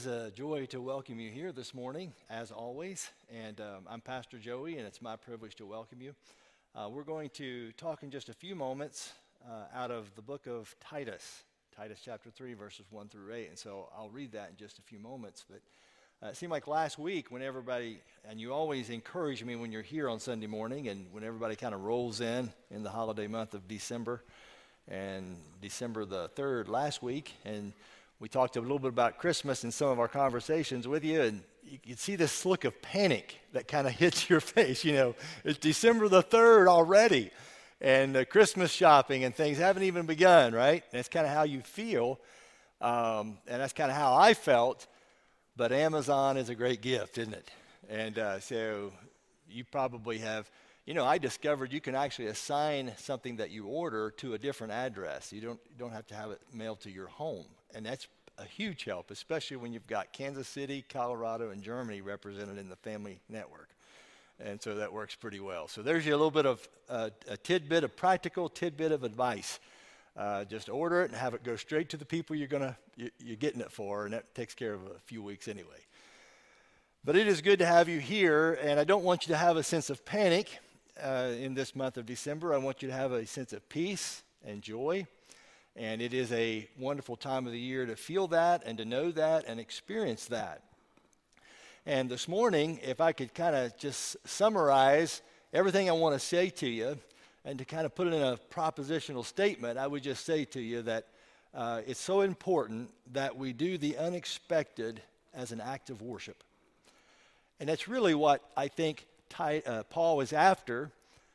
is a joy to welcome you here this morning, as always. And um, I'm Pastor Joey, and it's my privilege to welcome you. Uh, we're going to talk in just a few moments uh, out of the book of Titus, Titus chapter 3, verses 1 through 8. And so I'll read that in just a few moments. But uh, it seemed like last week when everybody, and you always encourage me when you're here on Sunday morning and when everybody kind of rolls in in the holiday month of December, and December the 3rd last week, and we talked a little bit about Christmas in some of our conversations with you, and you can see this look of panic that kind of hits your face. You know, it's December the 3rd already, and uh, Christmas shopping and things haven't even begun, right? And that's kind of how you feel, um, and that's kind of how I felt. But Amazon is a great gift, isn't it? And uh, so you probably have you know, I discovered you can actually assign something that you order to a different address. You don't, you don't have to have it mailed to your home. And that's a huge help, especially when you've got Kansas City, Colorado, and Germany represented in the family network. And so that works pretty well. So there's you a little bit of uh, a tidbit of practical tidbit of advice. Uh, just order it and have it go straight to the people you're gonna you, you're getting it for, and that takes care of a few weeks anyway. But it is good to have you here, and I don't want you to have a sense of panic uh, in this month of December. I want you to have a sense of peace and joy. And it is a wonderful time of the year to feel that and to know that and experience that. And this morning, if I could kind of just summarize everything I want to say to you and to kind of put it in a propositional statement, I would just say to you that uh, it's so important that we do the unexpected as an act of worship. And that's really what I think uh, Paul was after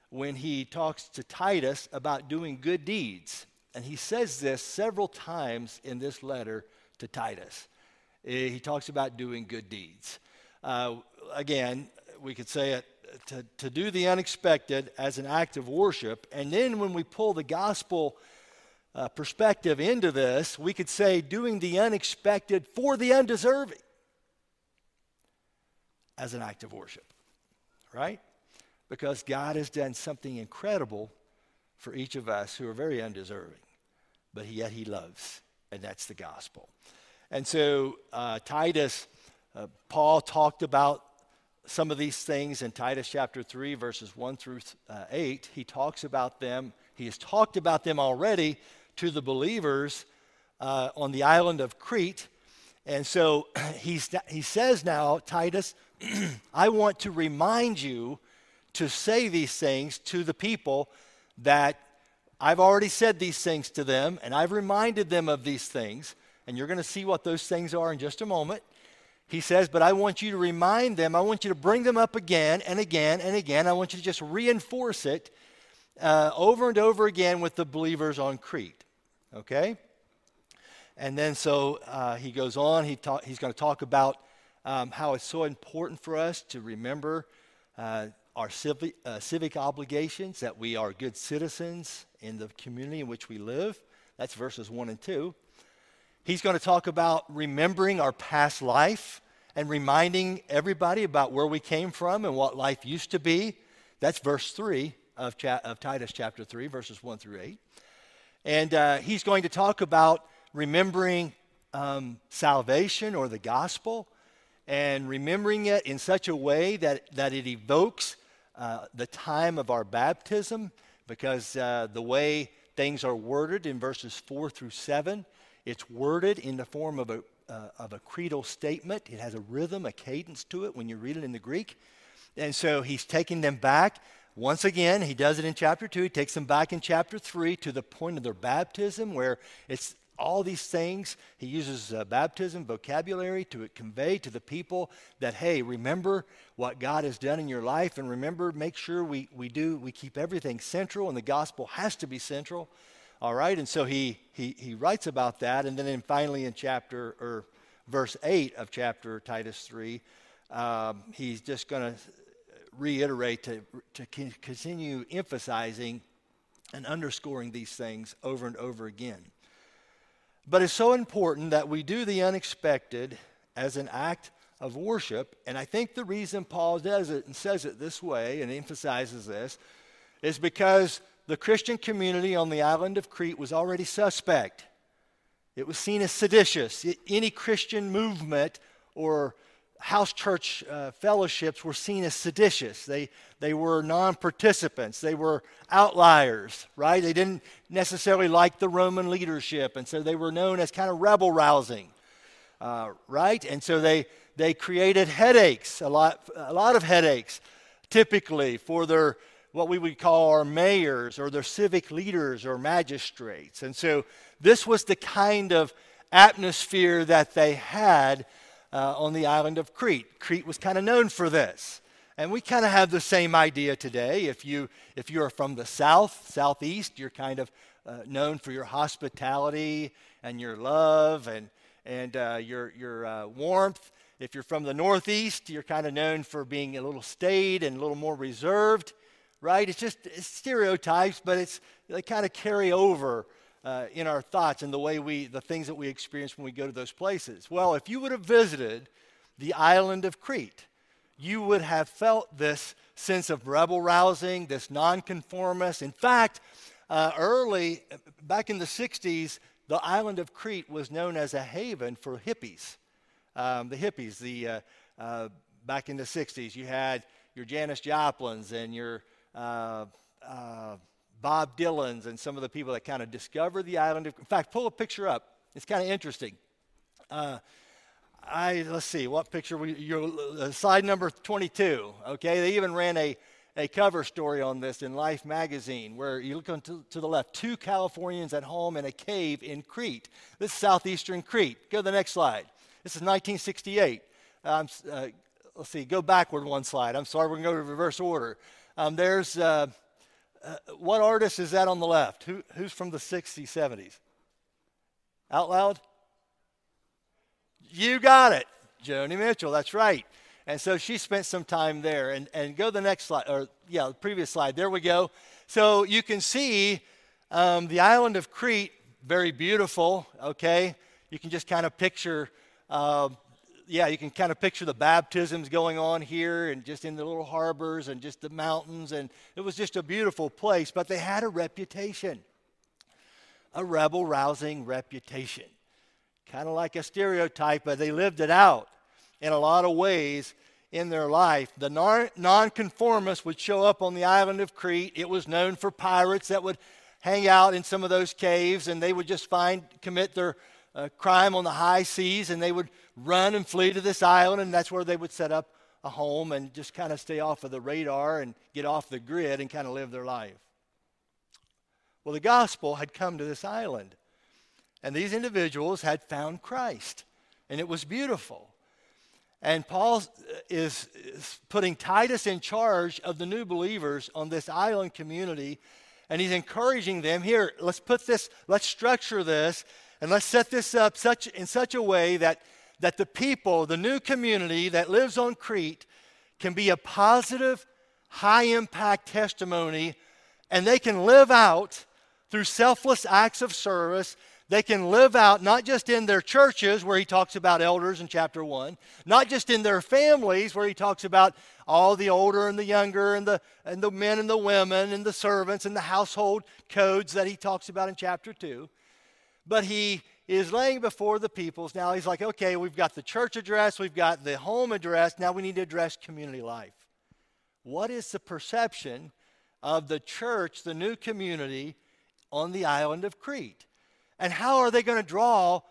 when he talks to Titus about doing good deeds. And he says this several times in this letter to Titus. Eh, he talks about doing good deeds. Uh, again, we could say it to, to do the unexpected as an act of worship. And then when we pull the gospel uh, perspective into this, we could say doing the unexpected for the undeserving as an act of worship right? Because God has done something incredible for each of us who are very undeserving, but yet He loves, and that's the gospel. And so, uh, Titus, uh, Paul talked about some of these things in Titus chapter 3, verses 1 through uh, 8. He talks about them, he has talked about them already to the believers uh, on the island of Crete. And so he's, he says now, Titus, I want to remind you to say these things to the people that I've already said these things to them, and I've reminded them of these things. And you're going to see what those things are in just a moment. He says, But I want you to remind them, I want you to bring them up again and again and again. I want you to just reinforce it uh, over and over again with the believers on Crete. Okay? And then so uh, he goes on, he he's going to talk about um, how it's so important for us to remember uh, our uh, civic obligations, that we are good citizens in the community in which we live. That's verses 1 and 2. He's going to talk about remembering our past life and reminding everybody about where we came from and what life used to be. That's verse 3 of, cha- of Titus chapter 3, verses 1 through 8. And uh, he's going to talk about remembering um, salvation or the gospel and remembering it in such a way that, that it evokes uh, the time of our baptism, because uh, the way things are worded in verses 4 through 7, it's worded in the form of a, uh, of a creedal statement. It has a rhythm, a cadence to it when you read it in the Greek. And so he's taking them back. Once again, he does it in chapter 2. He takes them back in chapter 3 to the point of their baptism, where it's all these things. He uses uh, baptism vocabulary to convey to the people that, hey, remember what God has done in your life, and remember, make sure we, we do, we keep everything central, and the gospel has to be central. All right, and so he, he, he writes about that, and then in, finally in chapter, or verse 8 of chapter Titus 3, um, he's just going to reiterate to, to continue emphasizing and underscoring these things over and over again. But it's so important that we do the unexpected as an act of worship. And I think the reason Paul does it and says it this way and emphasizes this is because the Christian community on the island of Crete was already suspect. It was seen as seditious. Any Christian movement or house church uh, fellowships were seen as seditious. They, they were non participants, they were outliers, right? They didn't necessarily like the Roman leadership, and so they were known as kind of rebel rousing, uh, right? And so they, they created headaches, a lot, a lot of headaches, typically for their what we would call our mayors or their civic leaders or magistrates. And so this was the kind of atmosphere that they had uh, on the island of Crete. Crete was kind of known for this. And we kind of have the same idea today. If, you, if you're from the south, southeast, you're kind of uh, known for your hospitality and your love and, and uh, your, your uh, warmth. If you're from the northeast, you're kind of known for being a little staid and a little more reserved, right? It's just it's stereotypes, but it's, they kind of carry over uh, in our thoughts and the way we, the things that we experience when we go to those places. Well, if you would have visited the island of Crete, you would have felt this sense of rebel rousing, this nonconformist. In fact, uh, early, back in the 60s, the island of Crete was known as a haven for hippies. Um, the hippies, the, uh, uh, back in the 60s, you had your Janis Joplins and your uh, uh, Bob Dylan's and some of the people that kind of discovered the island. In fact, pull a picture up. It's kind of interesting. Uh, I let's see what picture we your uh, slide number 22. Okay, they even ran a a cover story on this in Life magazine where you look to, to the left, two Californians at home in a cave in Crete. This is southeastern Crete. Go to the next slide. This is 1968. Um, uh, let's see, go backward one slide. I'm sorry, we're going to go to reverse order. Um, there's uh, uh, what artist is that on the left? Who, who's from the 60s, 70s? Out loud? You got it. Joni Mitchell, that's right. And so she spent some time there. And, and go to the next slide, or yeah, the previous slide. There we go. So you can see um, the island of Crete, very beautiful, okay? You can just kind of picture uh, yeah, you can kind of picture the baptisms going on here and just in the little harbors and just the mountains. And it was just a beautiful place, but they had a reputation, a rebel rousing reputation. Kind of like a stereotype, but they lived it out in a lot of ways in their life. The nonconformists would show up on the island of Crete. It was known for pirates that would hang out in some of those caves and they would just find, commit their uh, crime on the high seas, and they would run and flee to this island, and that's where they would set up a home and just kind of stay off of the radar and get off the grid and kind of live their life. Well, the gospel had come to this island, and these individuals had found Christ, and it was beautiful. And Paul is, is putting Titus in charge of the new believers on this island community, and he's encouraging them here, let's put this, let's structure this and let's set this up such, in such a way that, that the people, the new community that lives on Crete, can be a positive, high impact testimony, and they can live out through selfless acts of service. They can live out not just in their churches, where he talks about elders in chapter 1, not just in their families, where he talks about all the older and the younger, and the, and the men and the women, and the servants, and the household codes that he talks about in chapter 2 but he is laying before the peoples. Now he's like, okay, we've got the church address, we've got the home address, now we need to address community life. What is the perception of the church, the new community on the island of Crete? And how are they going to draw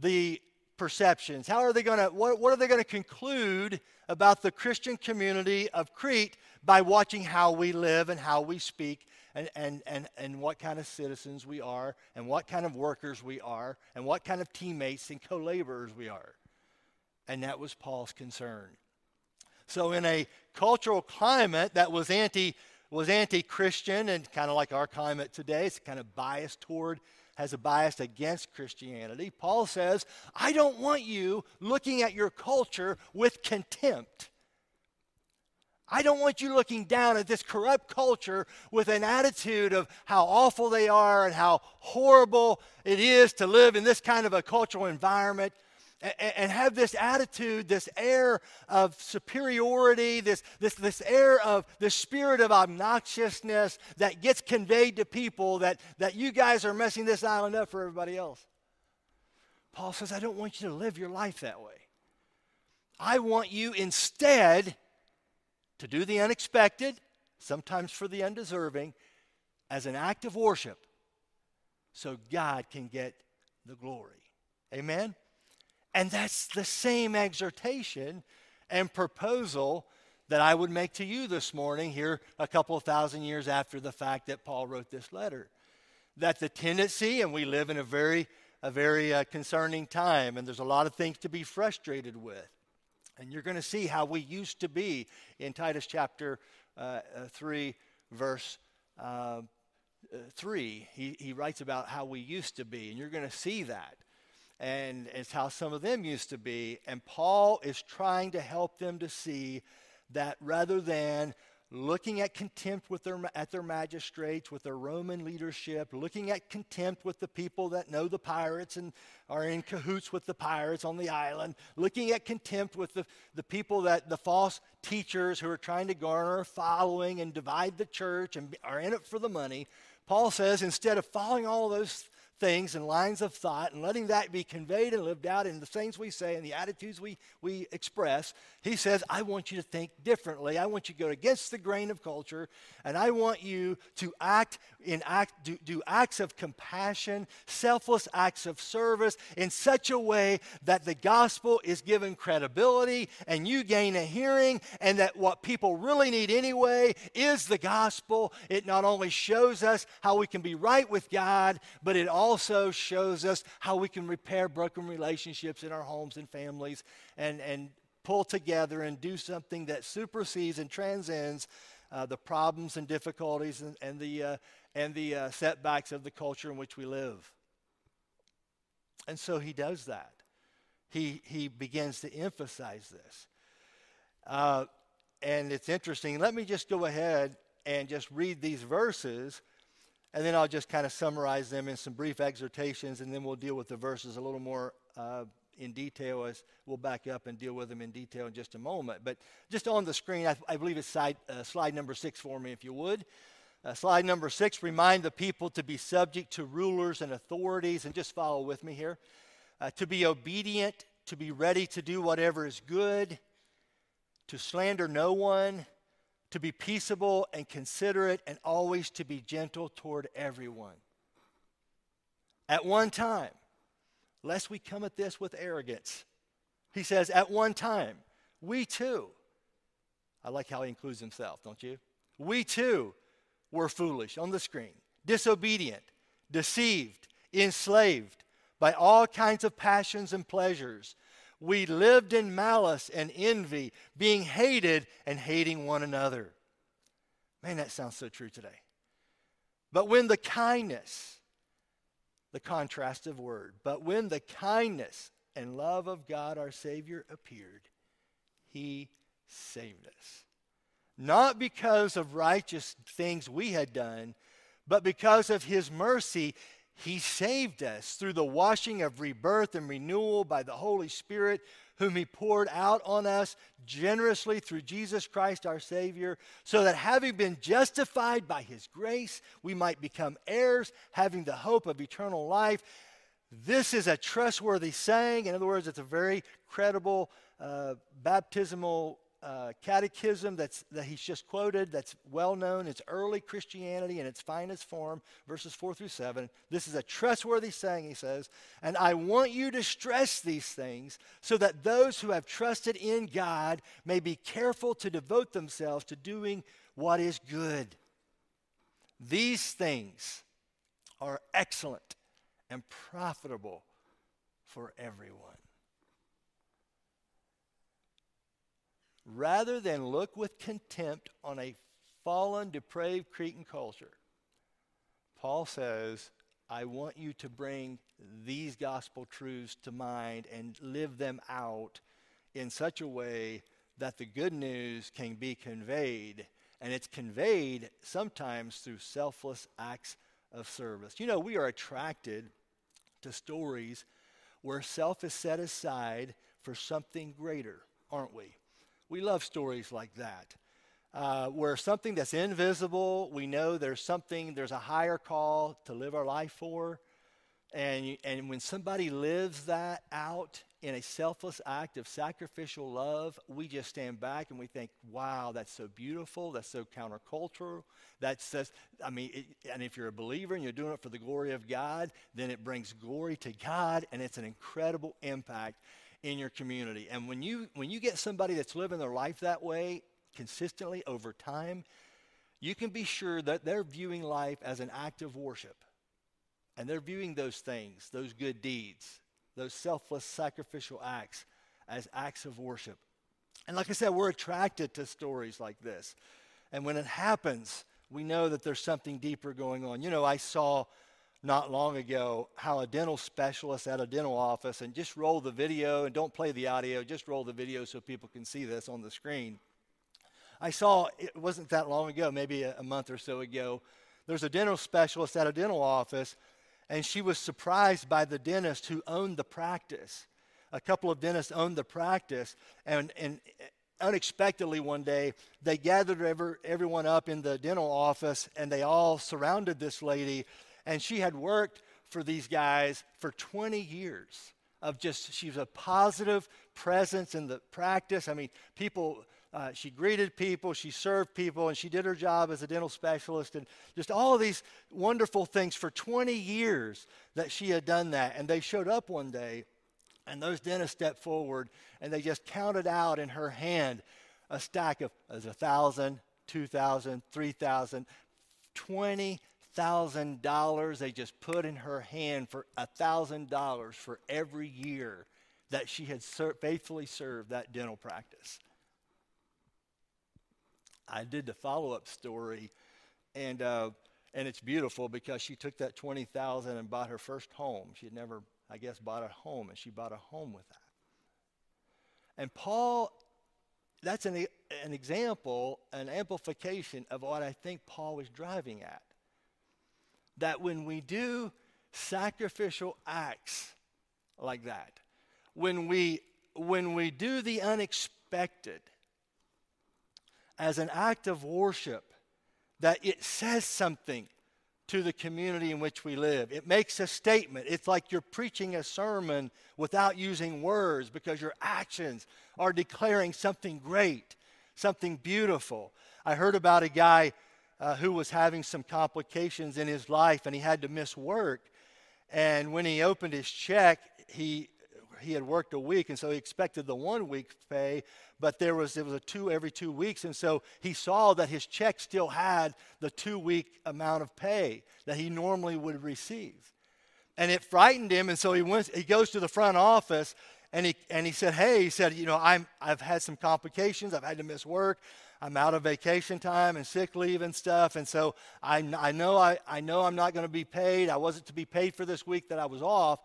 the perceptions? How are they going to, what, what are they going to conclude about the Christian community of Crete by watching how we live and how we speak and, and, and, and what kind of citizens we are, and what kind of workers we are, and what kind of teammates and co laborers we are. And that was Paul's concern. So, in a cultural climate that was anti was anti-Christian and kind of like our climate today, it's kind of biased toward has a bias against Christianity. Paul says, I don't want you looking at your culture with contempt. I don't want you looking down at this corrupt culture with an attitude of how awful they are and how horrible it is to live in this kind of a cultural environment and, have this attitude, this air of superiority, this, this, this air of the spirit of obnoxiousness that gets conveyed to people that, that you guys are messing this island up for everybody else. Paul says, I don't want you to live your life that way. I want you instead to do the unexpected, sometimes for the undeserving, as an act of worship so God can get the glory. Amen? And that's the same exhortation and proposal that I would make to you this morning, here a couple of thousand years after the fact that Paul wrote this letter. That the tendency, and we live in a very, a very uh, concerning time, and there's a lot of things to be frustrated with. And you're going to see how we used to be in Titus chapter uh, uh, 3, verse uh, 3. He, he writes about how we used to be, and you're going to see that and it's how some of them used to be. And Paul is trying to help them to see that rather than looking at contempt with their, at their magistrates, with their Roman leadership, looking at contempt with the people that know the pirates and are in cahoots with the pirates on the island, looking at contempt with the, the people that the false teachers who are trying to garner following and divide the church and are in it for the money. Paul says instead of following all those things and lines of thought and letting that be conveyed and lived out in the things we say and the attitudes we, we express, he says, I want you to think differently. I want you to go against the grain of culture, and I want you to act in act, do, do acts of compassion, selfless acts of service in such a way that the gospel is given credibility and you gain a hearing, and that what people really need anyway is the gospel. It not only shows us how we can be right with God, but it also also shows us how we can repair broken relationships in our homes and families and, and pull together and do something that supersedes and transcends uh, the problems and difficulties and, and the, uh, and the uh, setbacks of the culture in which we live. And so he does that. He, he begins to emphasize this. Uh, and it's interesting. Let me just go ahead and just read these verses and then I'll just kind of summarize them in some brief exhortations, and then we'll deal with the verses a little more uh, in detail as we'll back up and deal with them in detail in just a moment. But just on the screen, I, I believe it's side, uh, slide number six for me, if you would. Uh, slide number six remind the people to be subject to rulers and authorities, and just follow with me here. Uh, to be obedient, to be ready to do whatever is good, to slander no one to be peaceable and considerate, and always to be gentle toward everyone. At one time, lest we come at this with arrogance, he says, at one time, we too, I like how he includes himself, don't you? We too were foolish on the screen, disobedient, deceived, enslaved by all kinds of passions and pleasures we lived in malice and envy, being hated and hating one another. Man, that sounds so true today. But when the kindness, the contrastive word, but when the kindness and love of God our Savior appeared, He saved us. Not because of righteous things we had done, but because of His mercy, he saved us through the washing of rebirth and renewal by the Holy Spirit, whom He poured out on us generously through Jesus Christ our Savior, so that having been justified by His grace, we might become heirs, having the hope of eternal life. This is a trustworthy saying. In other words, it's a very credible uh, baptismal uh, catechism that's, that he's just quoted, that's well known. It's early Christianity in its finest form, verses 4 through 7. This is a trustworthy saying, he says. And I want you to stress these things so that those who have trusted in God may be careful to devote themselves to doing what is good. These things are excellent and profitable for everyone. Rather than look with contempt on a fallen, depraved Cretan culture, Paul says, I want you to bring these gospel truths to mind and live them out in such a way that the good news can be conveyed. And it's conveyed sometimes through selfless acts of service. You know, we are attracted to stories where self is set aside for something greater, aren't we? We love stories like that. Uh, where something that's invisible, we know there's something, there's a higher call to live our life for. And, and when somebody lives that out in a selfless act of sacrificial love, we just stand back and we think, wow, that's so beautiful. That's so countercultural. That says, I mean, it, and if you're a believer and you're doing it for the glory of God, then it brings glory to God and it's an incredible impact in your community. And when you, when you get somebody that's living their life that way consistently over time, you can be sure that they're viewing life as an act of worship. And they're viewing those things, those good deeds, those selfless sacrificial acts as acts of worship. And like I said, we're attracted to stories like this. And when it happens, we know that there's something deeper going on. You know, I saw not long ago how a dental specialist at a dental office, and just roll the video and don't play the audio, just roll the video so people can see this on the screen. I saw, it wasn't that long ago, maybe a, a month or so ago, there's a dental specialist at a dental office and she was surprised by the dentist who owned the practice. A couple of dentists owned the practice, and, and uh, unexpectedly one day, they gathered every, everyone up in the dental office and they all surrounded this lady. And she had worked for these guys for 20 years of just, she was a positive presence in the practice. I mean, people uh, she greeted people, she served people, and she did her job as a dental specialist, and just all of these wonderful things for 20 years that she had done that. And they showed up one day, and those dentists stepped forward, and they just counted out in her hand a stack of as a thousand, two thousand, three thousand, twenty thousand dollars. They just put in her hand for a thousand dollars for every year that she had ser- faithfully served that dental practice. I did the follow up story, and uh, and it's beautiful because she took that twenty thousand and bought her first home. She had never, I guess, bought a home, and she bought a home with that. And Paul, that's an an example, an amplification of what I think Paul was driving at. That when we do sacrificial acts like that, when we when we do the unexpected as an act of worship that it says something to the community in which we live. It makes a statement. It's like you're preaching a sermon without using words because your actions are declaring something great, something beautiful. I heard about a guy uh, who was having some complications in his life and he had to miss work. And when he opened his check, he he had worked a week, and so he expected the one week pay, but there was it was a two every two weeks, and so he saw that his check still had the two week amount of pay that he normally would receive, and it frightened him, and so he went. He goes to the front office, and he and he said, "Hey," he said, "You know, I'm I've had some complications. I've had to miss work." I'm out of vacation time and sick leave and stuff. And so I, I know I, I know I'm not going to be paid. I wasn't to be paid for this week that I was off.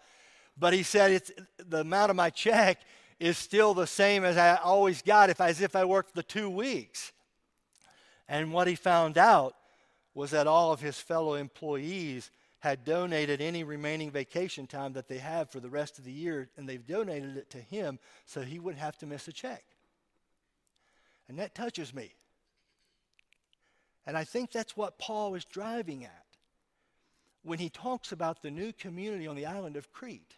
But he said it's, the amount of my check is still the same as I always got if as if I worked the two weeks. And what he found out was that all of his fellow employees had donated any remaining vacation time that they have for the rest of the year, and they've donated it to him so he wouldn't have to miss a check. And that touches me. And I think that's what Paul is driving at when he talks about the new community on the island of Crete.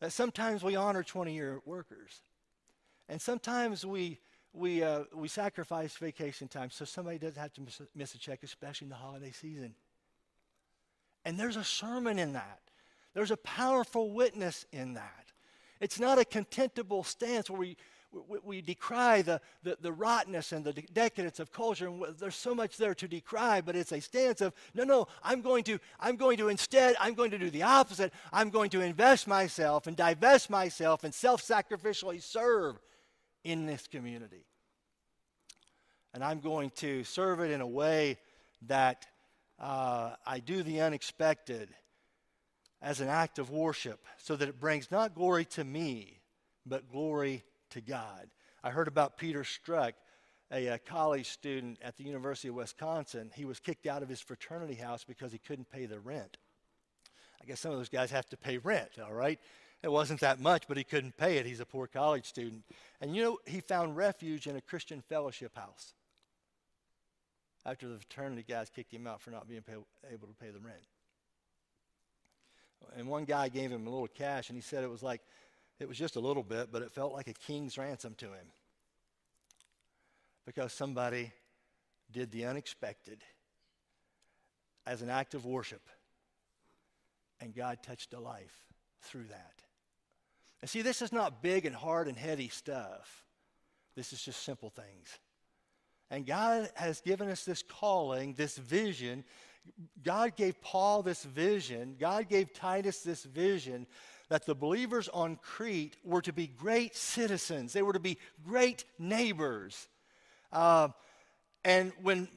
That sometimes we honor 20 year workers. And sometimes we, we, uh, we sacrifice vacation time so somebody doesn't have to miss a, miss a check, especially in the holiday season. And there's a sermon in that, there's a powerful witness in that. It's not a contemptible stance where we, we, we decry the, the, the, rottenness and the decadence of culture, and there's so much there to decry, but it's a stance of, no, no, I'm going to, I'm going to instead, I'm going to do the opposite. I'm going to invest myself and divest myself and self-sacrificially serve in this community. And I'm going to serve it in a way that uh, I do the unexpected as an act of worship so that it brings not glory to me, but glory to God. I heard about Peter Struck, a, a, college student at the University of Wisconsin. He was kicked out of his fraternity house because he couldn't pay the rent. I guess some of those guys have to pay rent, all right? It wasn't that much, but he couldn't pay it. He's a poor college student. And you know, he found refuge in a Christian fellowship house after the fraternity guys kicked him out for not being pay, able to pay the rent. And one guy gave him a little cash, and he said it was like, it was just a little bit, but it felt like a king's ransom to him. Because somebody did the unexpected as an act of worship. And God touched a life through that. And see, this is not big and hard and heady stuff. This is just simple things. And God has given us this calling, this vision. God gave Paul this vision. God gave Titus this vision that the believers on Crete were to be great citizens, they were to be great neighbors. Uh, and when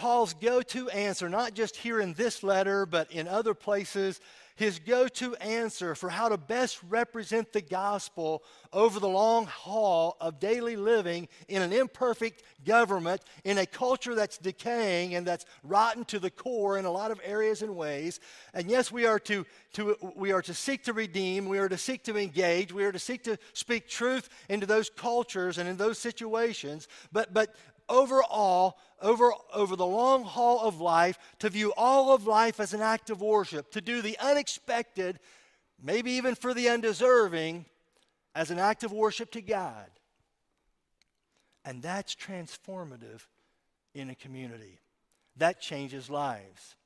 Paul's go to answer, not just here in this letter, but in other places, his go to answer for how to best represent the gospel over the long haul of daily living in an imperfect government, in a culture that's decaying and that's rotten to the core in a lot of areas and ways. And yes, we are to, to, we are to seek to redeem, we are to seek to engage, we are to seek to speak truth into those cultures and in those situations. But, but, overall, over, over the long haul of life, to view all of life as an act of worship, to do the unexpected, maybe even for the undeserving, as an act of worship to God. And that's transformative in a community. That changes lives.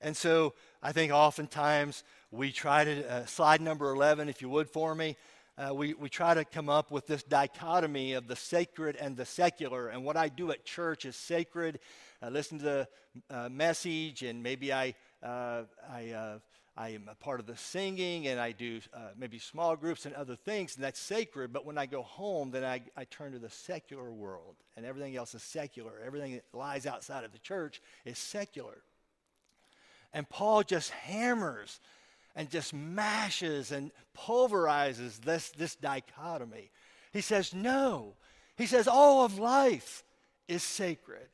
And so I think oftentimes we try to, uh, slide number 11, if you would for me uh, we, we try to come up with this dichotomy of the sacred and the secular. And what I do at church is sacred. I listen to the uh, message, and maybe I, uh, I, uh, I am a part of the singing, and I do uh, maybe small groups and other things, and that's sacred. But when I go home, then I, I turn to the secular world, and everything else is secular. Everything that lies outside of the church is secular. And Paul just hammers and just mashes and pulverizes this, this dichotomy. He says, no. He says, all of life is sacred.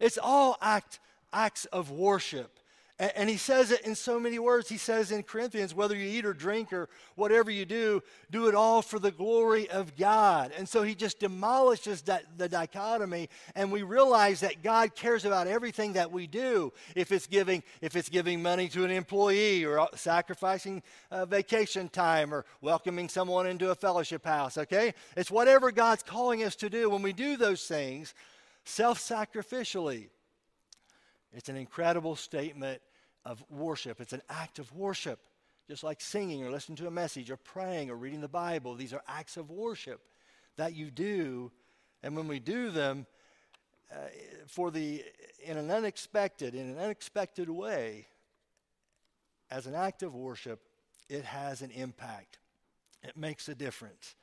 It's all act, acts of worship. And, and he says it in so many words. He says in Corinthians, whether you eat or drink or whatever you do, do it all for the glory of God. And so he just demolishes that, the dichotomy, and we realize that God cares about everything that we do. If it's giving, if it's giving money to an employee, or uh, sacrificing uh, vacation time, or welcoming someone into a fellowship house, okay? It's whatever God's calling us to do. When we do those things, self sacrificially, it's an incredible statement of worship. It's an act of worship, just like singing or listening to a message or praying or reading the Bible. These are acts of worship that you do. And when we do them uh, for the, in an unexpected, in an unexpected way, as an act of worship, it has an impact. It makes a difference.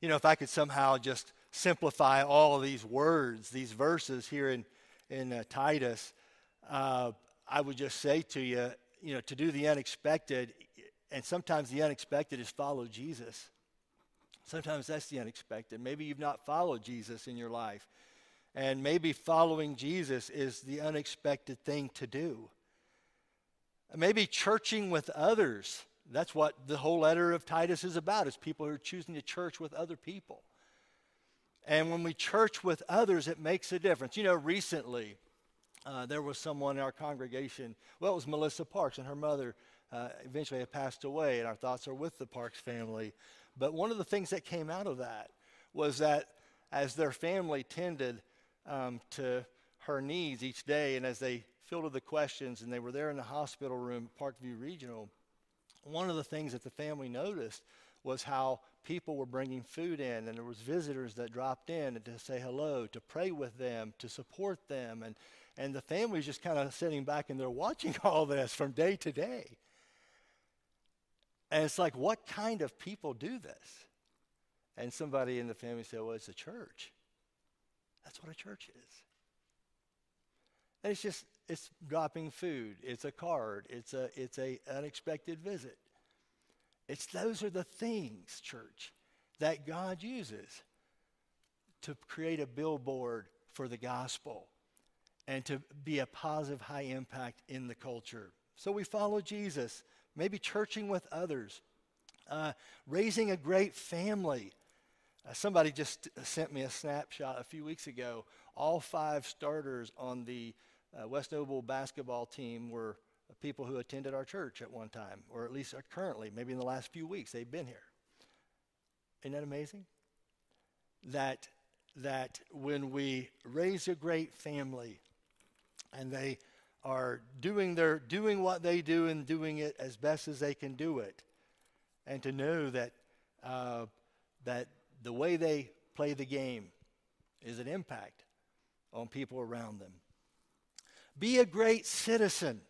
You know, if I could somehow just simplify all of these words, these verses here in, in uh, Titus, uh, I would just say to you, you know, to do the unexpected, and sometimes the unexpected is follow Jesus. Sometimes that's the unexpected. Maybe you've not followed Jesus in your life. And maybe following Jesus is the unexpected thing to do. Maybe churching with others. That's what the whole letter of Titus is about, is people who are choosing to church with other people. And when we church with others, it makes a difference. You know, recently, uh, there was someone in our congregation, well, it was Melissa Parks, and her mother uh, eventually had passed away, and our thoughts are with the Parks family. But one of the things that came out of that was that as their family tended um, to her needs each day, and as they fielded the questions, and they were there in the hospital room, Parkview Regional, one of the things that the family noticed was how people were bringing food in and there was visitors that dropped in to say hello to pray with them to support them and and the family's just kind of sitting back and they're watching all this from day to day. And it's like, what kind of people do this? And somebody in the family said, well, it's a church. That's what a church is. And it's just, it's dropping food. It's a card. It's a, it's a unexpected visit. It's those are the things, church, that God uses to create a billboard for the gospel and to be a positive, high impact in the culture. So we follow Jesus, maybe churching with others, uh, raising a great family. Uh, somebody just sent me a snapshot a few weeks ago. All five starters on the uh, West Noble basketball team were people who attended our church at one time, or at least currently, maybe in the last few weeks, they've been here. Isn't that amazing? That, that when we raise a great family and they are doing, their, doing what they do and doing it as best as they can do it, and to know that, uh, that the way they play the game is an impact on people around them. Be a great citizen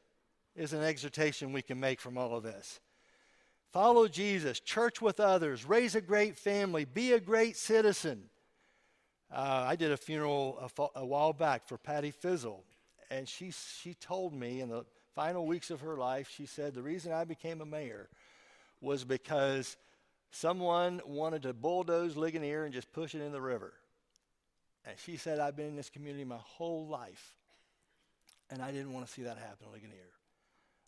is an exhortation we can make from all of this. Follow Jesus, church with others, raise a great family, be a great citizen. Uh, I did a funeral a, a, while back for Patty Fisel, and she, she told me in the final weeks of her life, she said, The reason I became a mayor was because someone wanted to bulldoze Ligonier and just push it in the river. And she said, I've been in this community my whole life, and I didn't want to see that happen in Ligonier.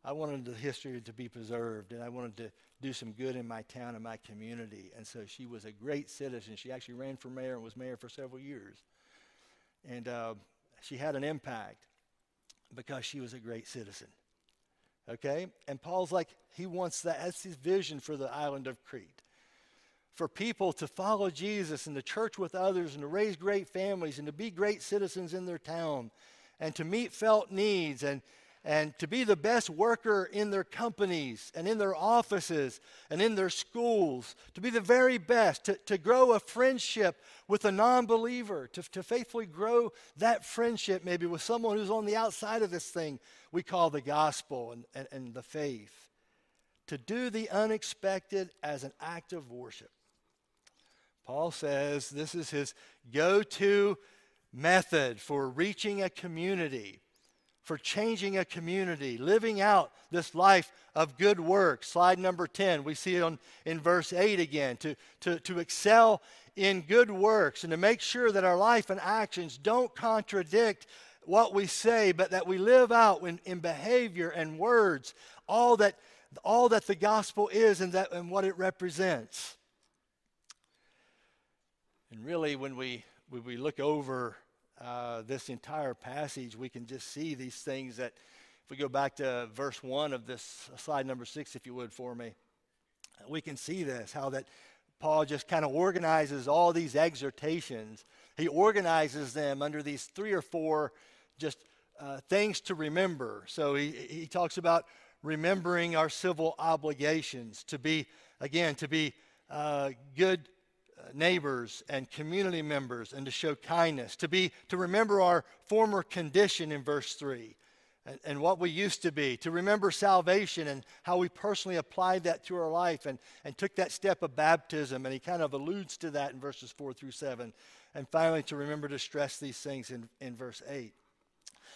I wanted the history to be preserved, and I wanted to do some good in my town and my community. And so she was a great citizen. She actually ran for mayor and was mayor for several years. And uh, she had an impact because she was a great citizen. Okay? And Paul's like, he wants that. That's his vision for the island of Crete. For people to follow Jesus and to church with others and to raise great families and to be great citizens in their town and to meet felt needs and, and to be the best worker in their companies and in their offices and in their schools, to be the very best, to, to grow a friendship with a non believer, to, to faithfully grow that friendship maybe with someone who's on the outside of this thing we call the gospel and, and, and the faith. To do the unexpected as an act of worship. Paul says this is his go to method for reaching a community for changing a community, living out this life of good work. Slide number 10, we see it on, in verse 8 again to, to, to excel in good works and to make sure that our life and actions don't contradict what we say, but that we live out in, in behavior and words all that, all that the gospel is and, that, and what it represents. And really, when we, when we look over uh, this entire passage, we can just see these things that, if we go back to verse 1 of this slide number 6, if you would, for me, we can see this how that Paul just kind of organizes all these exhortations. He organizes them under these three or four just uh, things to remember. So he, he talks about remembering our civil obligations, to be, again, to be uh, good neighbors and community members and to show kindness, to be to remember our former condition in verse 3 and, and, what we used to be, to remember salvation and how we personally applied that to our life and, and took that step of baptism. And he kind of alludes to that in verses 4 through 7. And finally, to remember to stress these things in, in verse 8.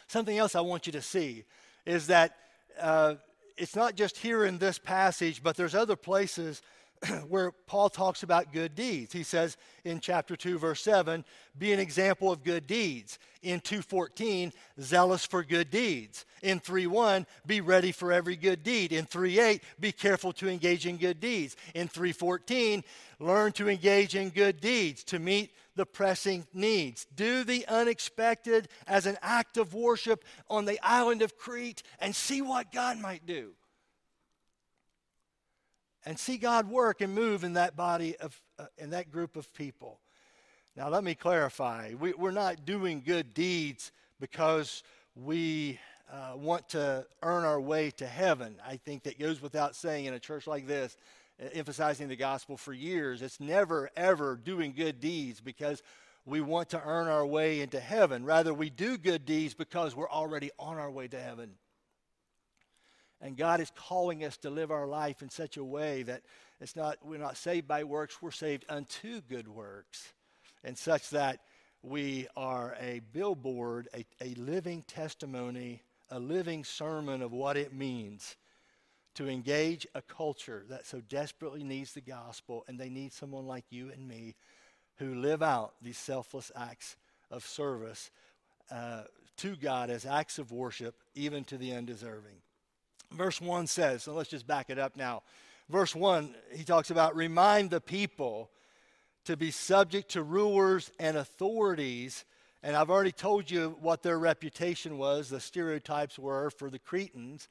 Something else I want you to see is that uh, it's not just here in this passage, but there's other places where Paul talks about good deeds. He says in chapter 2 verse 7, be an example of good deeds. In 2:14, zealous for good deeds. In 3:1, be ready for every good deed. In 3:8, be careful to engage in good deeds. In 3:14, learn to engage in good deeds to meet the pressing needs. Do the unexpected as an act of worship on the island of Crete and see what God might do and see God work and move in that body of, uh, in that group of people. Now, let me clarify. We, are not doing good deeds because we uh, want to earn our way to heaven. I think that goes without saying in a church like this, emphasizing the gospel for years. It's never, ever doing good deeds because we want to earn our way into heaven. Rather, we do good deeds because we're already on our way to heaven. And God is calling us to live our life in such a way that it's not, we're not saved by works, we're saved unto good works. And such that we are a billboard, a, a living testimony, a living sermon of what it means to engage a culture that so desperately needs the gospel, and they need someone like you and me who live out these selfless acts of service uh, to God as acts of worship, even to the undeserving. Verse 1 says, so let's just back it up now. Verse 1, he talks about remind the people to be subject to rulers and authorities. And I've already told you what their reputation was, the stereotypes were for the Cretans.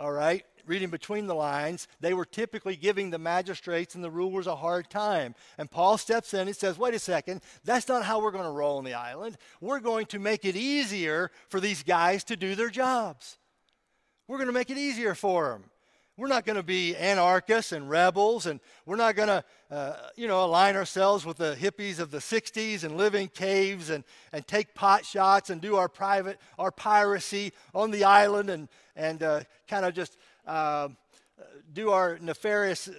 all right, reading between the lines, they were typically giving the magistrates and the rulers a hard time. And Paul steps in and says, wait a second, that's not how we're going to roll on the island. We're going to make it easier for these guys to do their jobs. We're going to make it easier for them. We're not going to be anarchists and rebels, and we're not going to, uh, you know, align ourselves with the hippies of the 60s and live in caves and, and take pot shots and do our private, our piracy on the island and, and uh, kind of just uh, do our nefarious uh,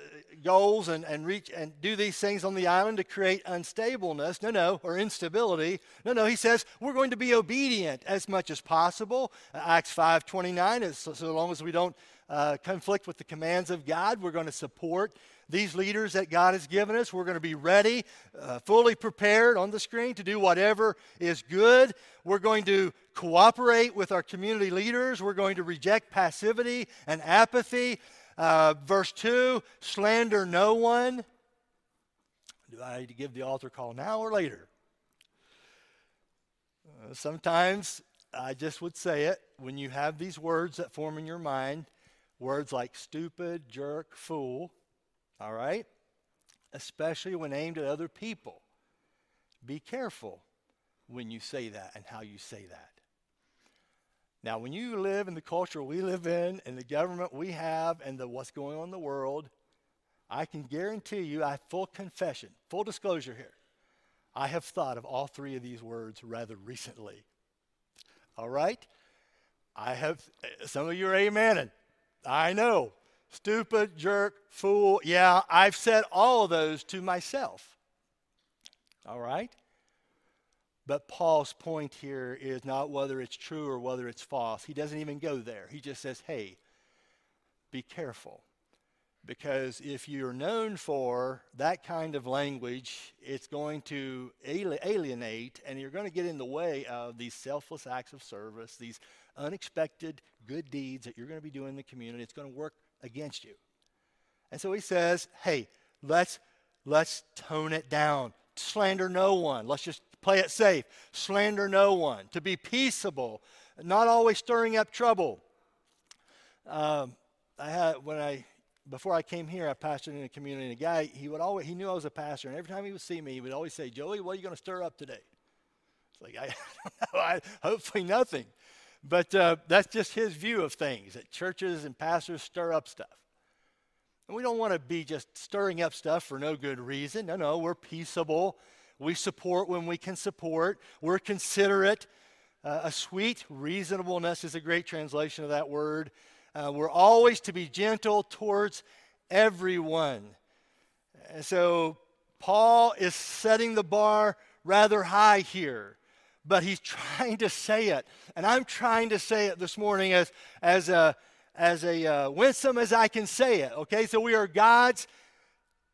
goals and, and reach and do these things on the island to create unstableness. No, no, or instability. No, no. He says we're going to be obedient as much as possible. Uh, Acts 5:29 is so, so long as we don't uh, conflict with the commands of God. We're going to support these leaders that God has given us. We're going to be ready, uh, fully prepared on the screen to do whatever is good. We're going to cooperate with our community leaders. We're going to reject passivity and apathy. Uh, verse 2 slander no one. Do I need to give the altar call now or later? Uh, sometimes I just would say it when you have these words that form in your mind Words like stupid, jerk, fool, all right? Especially when aimed at other people. Be careful when you say that and how you say that. Now, when you live in the culture we live in and the government we have and the, what's going on in the world, I can guarantee you, I full confession, full disclosure here. I have thought of all three of these words rather recently. All right? I have, some of you are amening. I know. Stupid, jerk, fool. Yeah, I've said all of those to myself. All right? But Paul's point here is not whether it's true or whether it's false. He doesn't even go there. He just says, hey, be careful. Because if you're known for that kind of language, it's going to alienate and you're going to get in the way of these selfless acts of service, these unexpected good deeds that you're going to be doing in the community. It's going to work against you. And so he says, hey, let's, let's tone it down. Slander no one. Let's just play it safe. Slander no one. To be peaceable, not always stirring up trouble. Um, I had, when I, before I came here, I pastored in a community, and a guy, he would always, he knew I was a pastor, and every time he would see me, he would always say, Joey, what are you going to stir up today? It's like, I I, hopefully nothing. But uh, that's just his view of things that churches and pastors stir up stuff. And we don't want to be just stirring up stuff for no good reason. No, no, we're peaceable. We support when we can support. We're considerate. Uh, a sweet reasonableness is a great translation of that word. Uh, we're always to be gentle towards everyone. And so Paul is setting the bar rather high here but he's trying to say it. And I'm trying to say it this morning as, as a, as a uh, winsome as I can say it. Okay, so we are God's.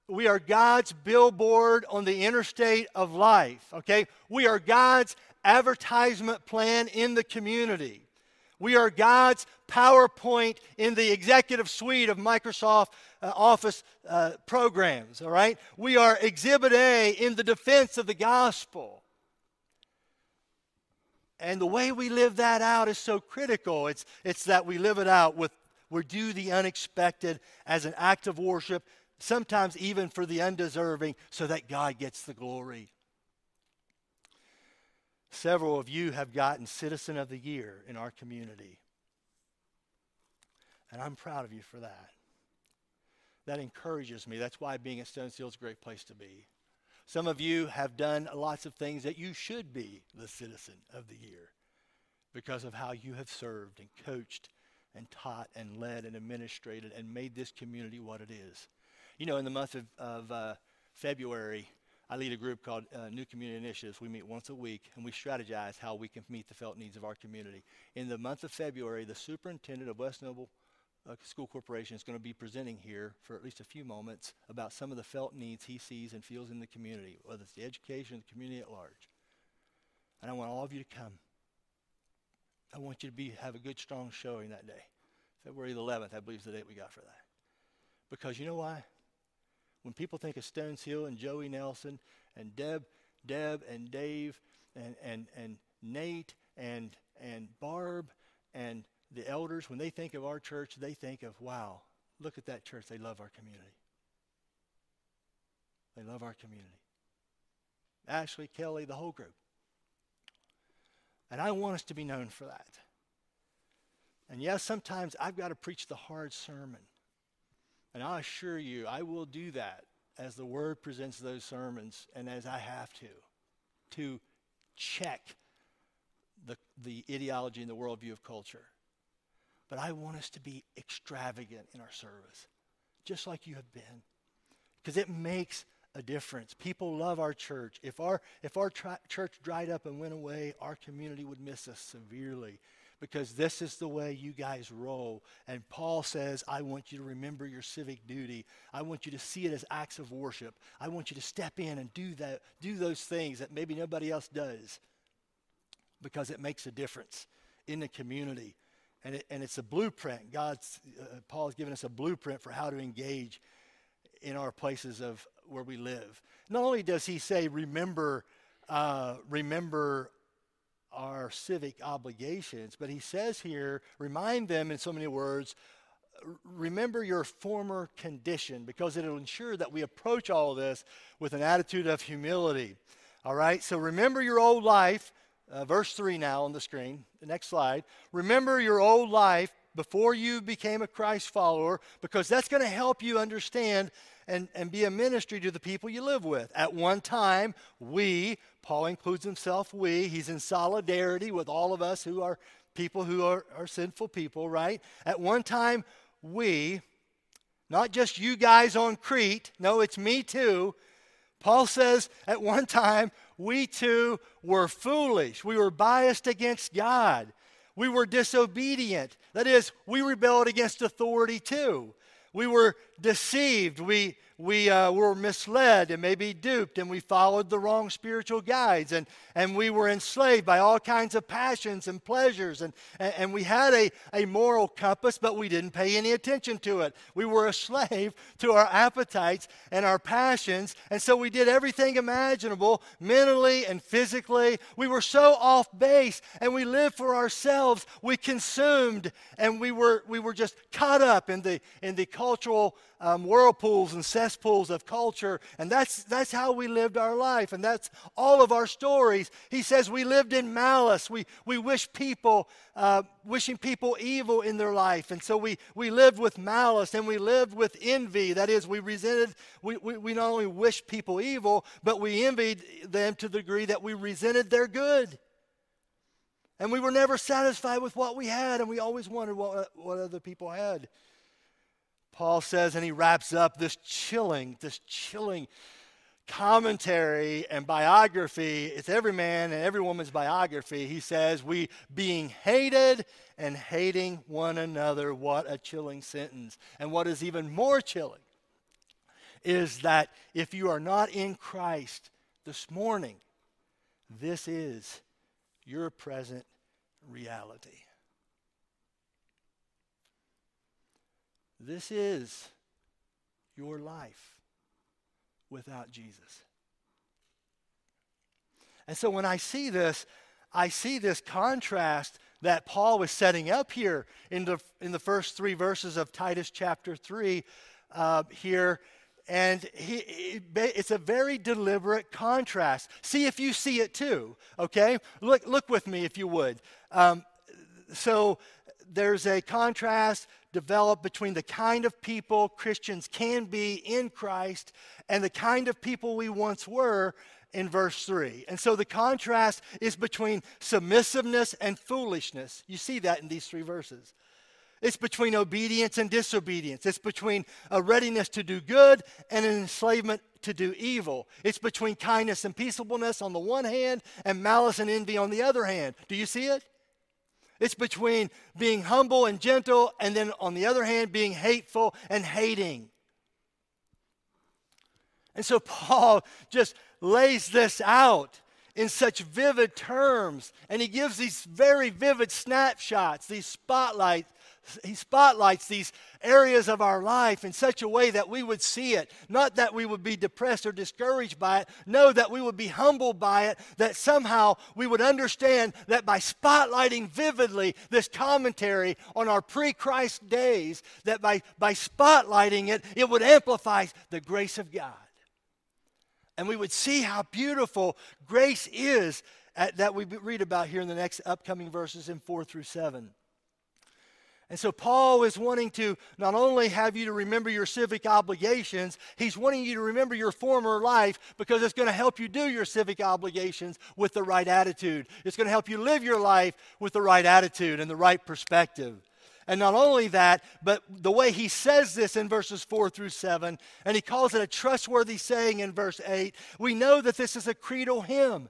We are God's billboard on the interstate of life. Okay, we are God's advertisement plan in the community. We are God's PowerPoint in the executive suite of Microsoft uh, Office uh, programs, all right? We are Exhibit A in the defense of the gospel. And the way we live that out is so critical. It's, it's that we live it out with, we do the unexpected as an act of worship, sometimes even for the undeserving, so that God gets the glory. Several of you have gotten Citizen of the Year in our community. And I'm proud of you for that. That encourages me. That's why being at Stones Hill is a great place to be. Some of you have done lots of things that you should be the citizen of the year because of how you have served and coached and taught and led and administrated and made this community what it is. You know, in the month of, of uh, February, I lead a group called uh, New Community Initiatives. We meet once a week and we strategize how we can meet the felt needs of our community. In the month of February, the superintendent of West Noble School Corporation is going to be presenting here for at least a few moments about some of the felt needs he sees and feels in the community, whether it's the education, the community at large. And I want all of you to come. I want you to be have a good, strong showing that day. February the 11th, I believe, is the date we got for that. Because you know why? When people think of Stones Hill and Joey Nelson and Deb, Deb and Dave and, and, and Nate and, and Barb and the elders, when they think of our church, they think of, wow, look at that church. They love our community. They love our community. Ashley, Kelly, the whole group. And I want us to be known for that. And yes, sometimes I've got to preach the hard sermon. And I assure you, I will do that as the Word presents those sermons and as I have to, to check the, the ideology and the worldview of culture. But I want us to be extravagant in our service, just like you have been, because it makes a difference. People love our church. If our, if our church dried up and went away, our community would miss us severely because this is the way you guys roll. And Paul says, I want you to remember your civic duty. I want you to see it as acts of worship. I want you to step in and do that, do those things that maybe nobody else does because it makes a difference in the community. And, it, and it's a blueprint. God's, uh, Paul has given us a blueprint for how to engage in our places of where we live. Not only does he say, remember, uh, remember our civic obligations, but he says here, remind them in so many words, remember your former condition because it'll ensure that we approach all this with an attitude of humility. All right, so remember your old life. Uh, verse 3 now on the screen, the next slide. Remember your old life before you became a Christ follower because that's going to help you understand and, and be a ministry to the people you live with. At one time, we, Paul includes himself, we, he's in solidarity with all of us who are people who are, are sinful people, right? At one time, we, not just you guys on Crete, no, it's me too. Paul says at one time, we too were foolish. We were biased against God. We were disobedient. That is, we rebelled against authority too we were deceived, we, we uh, were misled and maybe duped, and we followed the wrong spiritual guides, and, and we were enslaved by all kinds of passions and pleasures, and, and, and we had a, a moral compass, but we didn't pay any attention to it. We were a slave to our appetites and our passions, and so we did everything imaginable mentally and physically. We were so off base, and we lived for ourselves. We consumed, and we were, we were just caught up in the, in the cultural um, whirlpools and cesspools of culture. And that's, that's how we lived our life. And that's all of our stories. He says we lived in malice. We, we wish people, uh, wishing people evil in their life. And so we, we lived with malice and we lived with envy. That is, we resented, we, we, we not only wished people evil, but we envied them to the degree that we resented their good. And we were never satisfied with what we had, and we always wondered what, what other people had. Paul says, and he wraps up this chilling, this chilling commentary and biography. It's every man and every woman's biography. He says, We being hated and hating one another. What a chilling sentence. And what is even more chilling is that if you are not in Christ this morning, this is your present reality. This is your life without Jesus. And so when I see this, I see this contrast that Paul was setting up here in the, in the first three verses of Titus chapter 3 uh, here. And he, it's a very deliberate contrast. See if you see it too, okay? Look, look with me if you would. Um, so there's a contrast developed between the kind of people Christians can be in Christ and the kind of people we once were in verse 3. And so the contrast is between submissiveness and foolishness. You see that in these three verses. It's between obedience and disobedience. It's between a readiness to do good and an enslavement to do evil. It's between kindness and peaceableness on the one hand and malice and envy on the other hand. Do you see it? It's between being humble and gentle, and then on the other hand, being hateful and hating. And so Paul just lays this out in such vivid terms, and he gives these very vivid snapshots, these spotlight he spotlights these areas of our life in such a way that we would see it. Not that we would be depressed or discouraged by it. No, that we would be humbled by it. That somehow we would understand that by spotlighting vividly this commentary on our pre Christ days, that by, by spotlighting it, it would amplify the grace of God. And we would see how beautiful grace is at, that we read about here in the next upcoming verses in 4 through 7. And so Paul is wanting to not only have you to remember your civic obligations, he's wanting you to remember your former life because it's going to help you do your civic obligations with the right attitude. It's going to help you live your life with the right attitude and the right perspective. And not only that, but the way he says this in verses 4 through 7, and he calls it a trustworthy saying in verse 8, we know that this is a creedal hymn.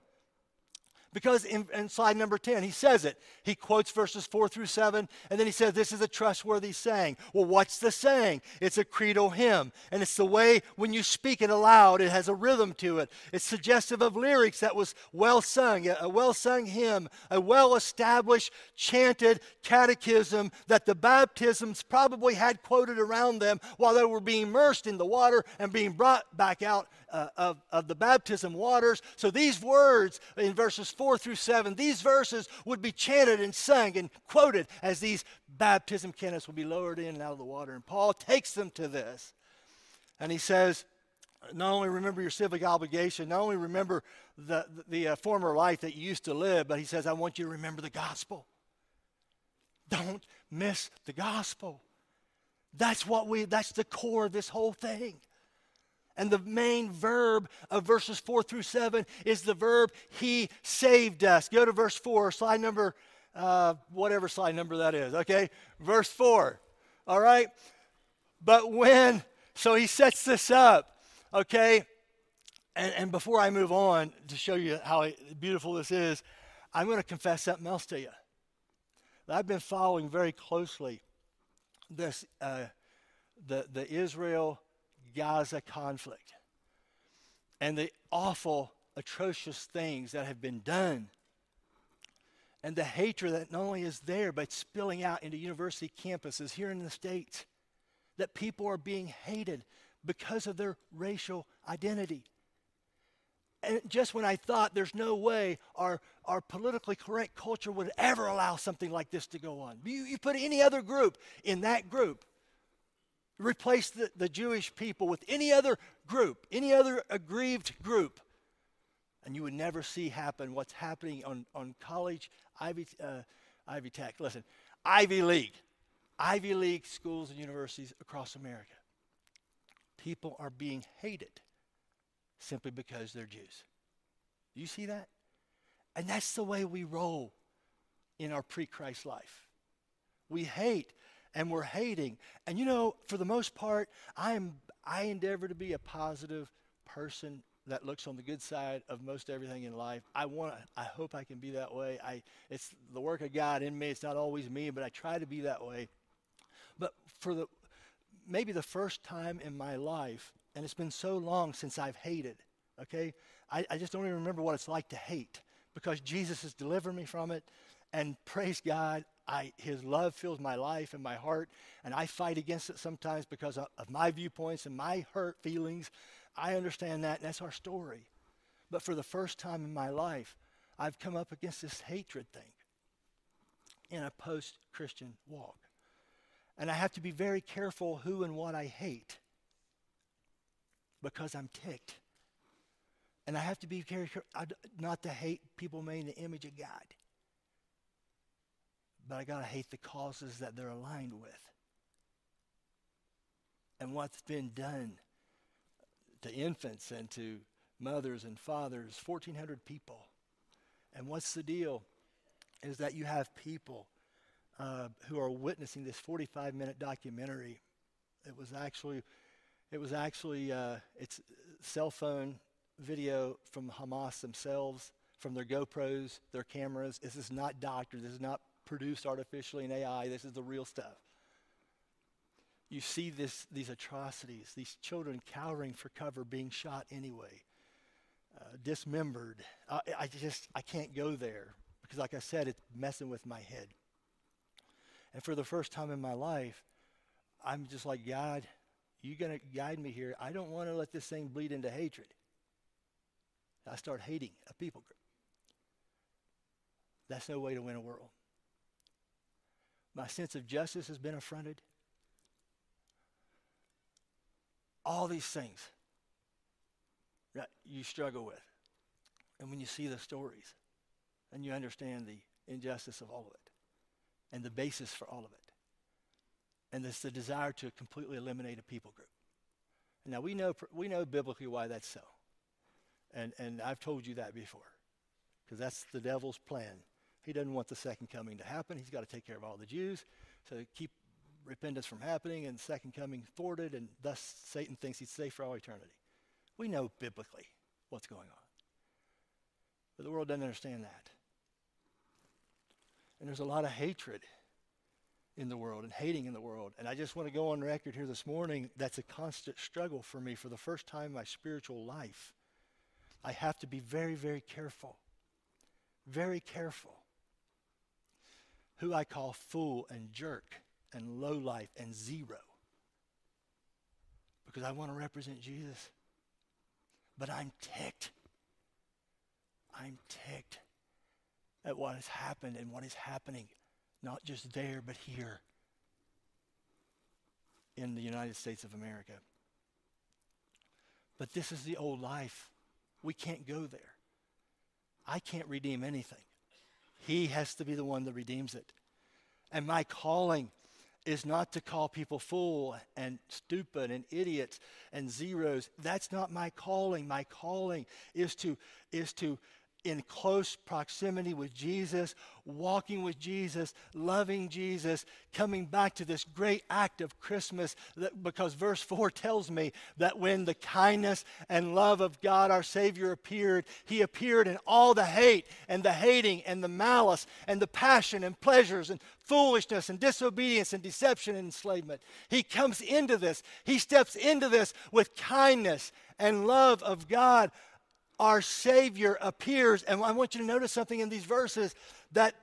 Because in, in, slide number 10, he says it. He quotes verses 4 through 7, and then he says, This is a trustworthy saying. Well, what's the saying? It's a creedal hymn, and it's the way when you speak it aloud, it has a rhythm to it. It's suggestive of lyrics that was well sung, a, a well sung hymn, a well established, chanted catechism that the baptisms probably had quoted around them while they were being immersed in the water and being brought back out uh, of, of the baptism waters. So these words in verses 4 through 7, these verses would be chanted and sung and quoted as these baptism canons would be lowered in and out of the water. And Paul takes them to this. And he says, not only remember your civic obligation, not only remember the, the, the uh, former life that you used to live, but he says, I want you to remember the gospel. Don't miss the gospel. That's what we, that's the core of this whole thing. And the main verb of verses 4 through 7 is the verb, He saved us. Go to verse 4, slide number, uh, whatever slide number that is, okay? Verse 4, all right? But when, so he sets this up, okay? And, and before I move on to show you how beautiful this is, I'm going to confess something else to you. I've been following very closely this, uh, the, the Israel Gaza conflict and the awful, atrocious things that have been done. And the hatred that not only is there, but spilling out into university campuses here in the States. That people are being hated because of their racial identity. And just when I thought there's no way our, our politically correct culture would ever allow something like this to go on, you, you put any other group in that group, replace the, the Jewish people with any other group, any other aggrieved group, and you would never see happen what's happening on, on college, Ivy, uh, Ivy Tech. Listen, Ivy League, Ivy League schools and universities across America. People are being hated simply because they're Jews. You see that? And that's the way we roll in our pre Christ life. We hate and we're hating. And you know, for the most part, I am I endeavor to be a positive person that looks on the good side of most everything in life. I want I hope I can be that way. I it's the work of God in me. It's not always me, but I try to be that way. But for the maybe the first time in my life, and it's been so long since I've hated, okay? I, I just don't even remember what it's like to hate because Jesus has delivered me from it. And praise God, I, his love fills my life and my heart, and I fight against it sometimes because of, of my viewpoints and my hurt feelings. I understand that, and that's our story. But for the first time in my life, I've come up against this hatred thing in a post Christian walk. And I have to be very careful who and what I hate because I'm ticked. And I have to be careful not to hate people made in the image of God but I got to hate the causes that they're aligned with. And what's been done to infants and to mothers and fathers, 1,400 people. And what's the deal is that you have people uh, who are witnessing this 45 minute documentary. It was actually, it was actually, uh, it's cell phone video from Hamas themselves, from their GoPros, their cameras. This is not doctored. This is not produced artificially in AI. This is the real stuff. You see this, these atrocities, these children cowering for cover, being shot anyway, uh, dismembered. I, I just, I can't go there because, like I said, it's messing with my head. And for the first time in my life, I'm just like, God, you're going to guide me here. I don't want to let this thing bleed into hatred. I start hating a people group. That's no way to win a world. My sense of justice has been affronted. All these things that you struggle with. And when you see the stories and you understand the injustice of all of it and the basis for all of it, and it's the desire to completely eliminate a people group. Now we know we know biblically why that's so, and and I've told you that before, because that's the devil's plan. He doesn't want the second coming to happen. He's got to take care of all the Jews, so keep repentance from happening and second coming thwarted, and thus Satan thinks he's safe for all eternity. We know biblically what's going on, but the world doesn't understand that, and there's a lot of hatred in the world and hating in the world. And I just want to go on record here this morning that's a constant struggle for me for the first time in my spiritual life. I have to be very, very careful. Very careful. Who I call fool and jerk and low life and zero. Because I want to represent Jesus. But I'm ticked. I'm ticked at what has happened and what is happening not just there, but here in the United States of America. But this is the old life. We can't go there. I can't redeem anything. He has to be the one that redeems it. And my calling is not to call people fool and stupid and idiots and zeros. That's not my calling. My calling is to is to in close proximity with Jesus, walking with Jesus, loving Jesus, coming back to this great act of Christmas that, because verse 4 tells me that when the kindness and love of God our Savior appeared, He appeared in all the hate and the hating and the malice and the passion and pleasures and foolishness and disobedience and deception and enslavement. He comes into this, He steps into this with kindness and love of God our Savior appears. And I want you to notice something in these verses that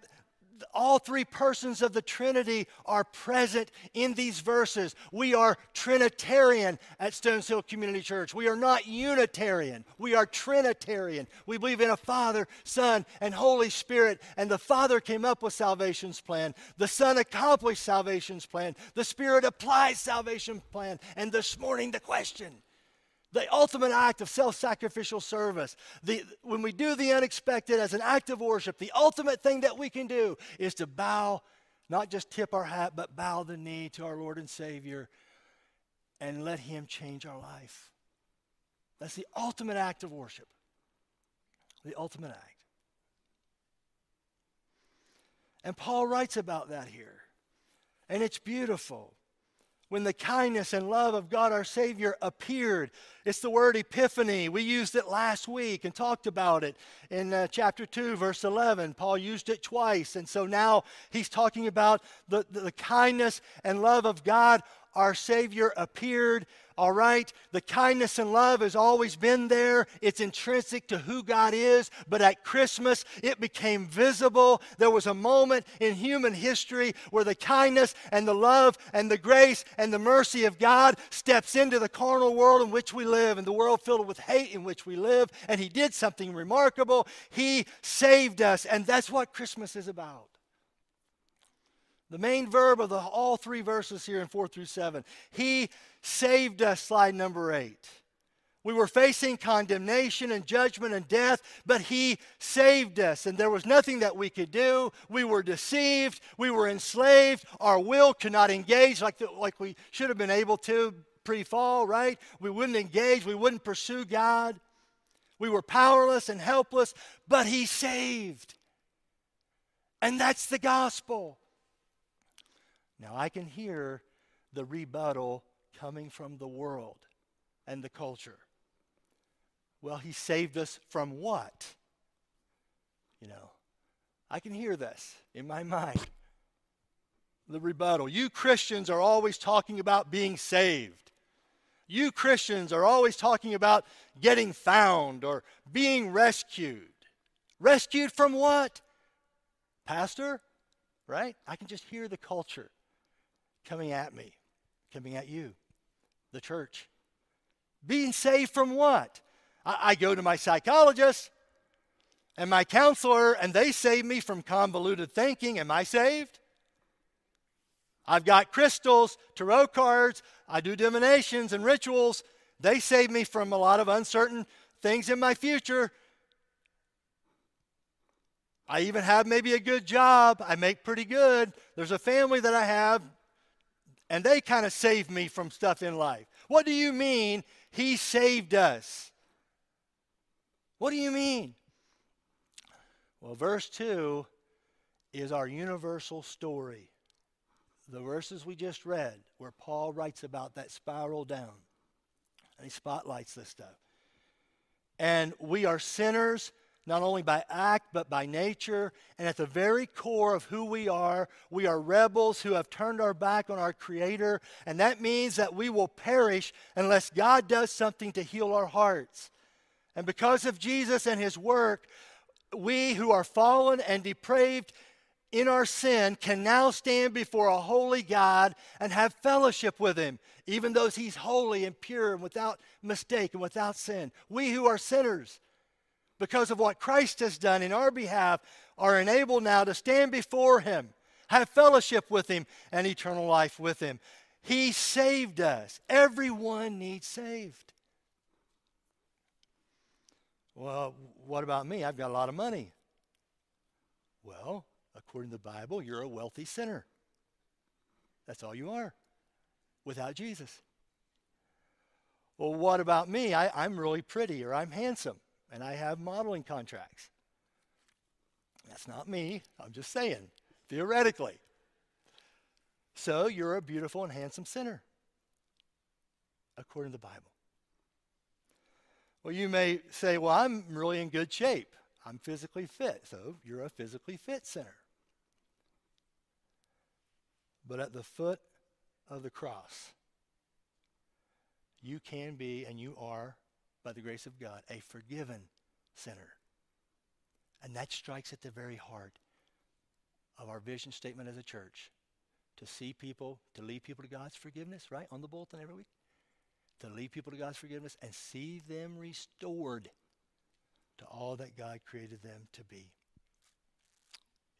all three persons of the Trinity are present in these verses. We are Trinitarian at Stones Hill Community Church. We are not Unitarian. We are Trinitarian. We believe in a Father, Son, and Holy Spirit. And the Father came up with salvation's plan. The Son accomplished salvation's plan. The Spirit applies salvation's plan. And this morning, the question the ultimate act of self sacrificial service. The, when we do the unexpected as an act of worship, the ultimate thing that we can do is to bow, not just tip our hat, but bow the knee to our Lord and Savior and let Him change our life. That's the ultimate act of worship. The ultimate act. And Paul writes about that here. And it's beautiful when the kindness and love of God our Savior appeared. It's the word epiphany. We used it last week and talked about it in uh, chapter 2, verse 11. Paul used it twice. And so now he's talking about the, the, the kindness and love of God our Savior appeared. All right, the kindness and love has always been there. It's intrinsic to who God is. But at Christmas, it became visible. There was a moment in human history where the kindness and the love and the grace and the mercy of God steps into the carnal world in which we live and the world filled with hate in which we live. And He did something remarkable. He saved us. And that's what Christmas is about. The main verb of the, all three verses here in 4 through 7. He saved us, slide number 8. We were facing condemnation and judgment and death, but He saved us, and there was nothing that we could do. We were deceived, we were enslaved, our will could not engage like, the, like we should have been able to pre fall, right? We wouldn't engage, we wouldn't pursue God. We were powerless and helpless, but He saved. And that's the gospel. Now I can hear the rebuttal coming from the world and the culture. Well, he saved us from what? You know, I can hear this in my mind. The rebuttal. You Christians are always talking about being saved. You Christians are always talking about getting found or being rescued. Rescued from what? Pastor, right? I can just hear the culture coming at me, coming at you, the church. Being saved from what? I, I go to my psychologist and my counselor, and they save me from convoluted thinking. Am I saved? I've got crystals, tarot cards, I do divinations and rituals. They save me from a lot of uncertain things in my future. I even have maybe a good job. I make pretty good. There's a family that I have, and they kind of saved me from stuff in life. What do you mean he saved us? What do you mean? Well, verse 2 is our universal story the verses we just read, where Paul writes about that spiral down, and he spotlights this stuff. And we are sinners, not only by act, but by nature. And at the very core of who we are, we are rebels who have turned our back on our Creator. And that means that we will perish unless God does something to heal our hearts. And because of Jesus and His work, we who are fallen and depraved in our sin can now stand before a holy God and have fellowship with Him, even though He's holy and pure and without mistake and without sin. We who are sinners, because of what Christ has done in our behalf, are enabled now to stand before Him, have fellowship with Him, and eternal life with Him. He saved us. Everyone needs saved. Well, what about me? I've got a lot of money. Well, according to the Bible, you're a wealthy sinner. That's all you are without Jesus. Well, what about me? I, am really pretty or I'm handsome and I have modeling contracts. That's not me. I'm just saying, theoretically. So you're a beautiful and handsome sinner, according to the Bible. Well, you may say, well, I'm really in good shape. I'm physically fit. So you're a physically fit sinner. But at the foot of the cross, you can be and you are, by the grace of God, a forgiven sinner. And that strikes at the very heart of our vision statement as a church to see people, to lead people to God's forgiveness, right? On the bulletin every week. To lead people to God's forgiveness and see them restored to all that God created them to be.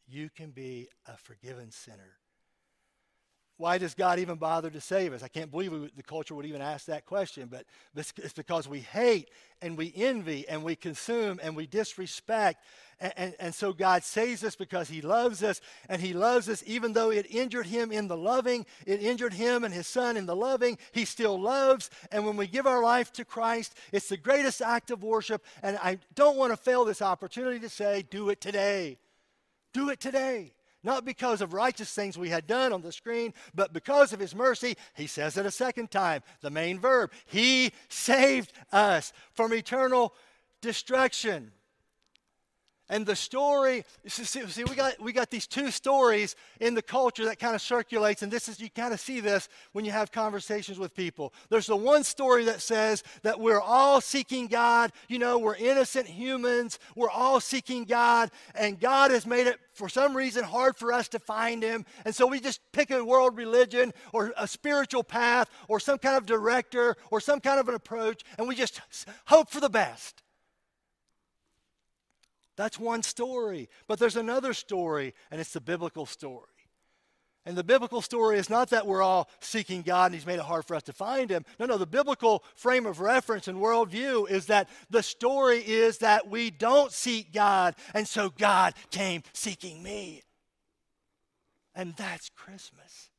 You can be a forgiven sinner why does God even bother to save us? I can't believe we, the culture would even ask that question, but it's because we hate and we envy and we consume and we disrespect. And, and, and, so God saves us because He loves us, and He loves us even though it injured Him in the loving, it injured Him and His Son in the loving. He still loves. And when we give our life to Christ, it's the greatest act of worship. And I don't want to fail this opportunity to say, do it today. Do it today not because of righteous things we had done on the screen, but because of his mercy. He says it a second time, the main verb. He saved us from eternal destruction. And the story, see, see, we, got, we got these two stories in the culture that kind of circulates, and this is, you kind of see this when you have conversations with people. There's the one story that says that we're all seeking God, you know, we're innocent humans, we're all seeking God, and God has made it, for some reason, hard for us to find Him. And so we just pick a world religion or a spiritual path or some kind of director or some kind of an approach, and we just hope for the best. That's one story. But there's another story, and it's the biblical story. And the biblical story is not that we're all seeking God and He's made it hard for us to find Him. No, no, the biblical frame of reference and worldview is that the story is that we don't seek God, and so God came seeking me. And that's Christmas.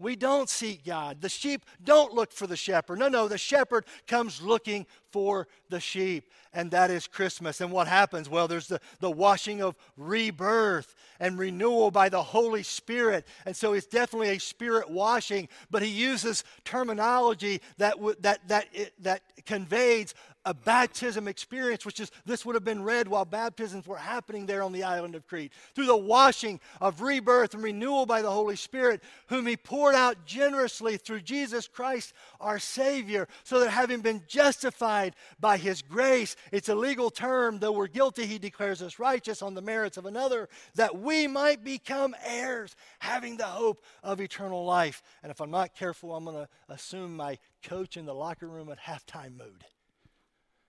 We don't seek God. The sheep don't look for the shepherd. No, no, the shepherd comes looking for the sheep. And that is Christmas. And what happens? Well, there's the, the washing of rebirth and renewal by the Holy Spirit. And so it's definitely a spirit washing, but he uses terminology that, w- that, that, it, that conveys a baptism experience, which is this would have been read while baptisms were happening there on the island of Crete. Through the washing of rebirth and renewal by the Holy Spirit, whom He poured out generously through Jesus Christ, our Savior, so that having been justified by His grace, it's a legal term, though we're guilty, He declares us righteous on the merits of another, that we might become heirs, having the hope of eternal life. And if I'm not careful, I'm going to assume my coach in the locker room at halftime mood.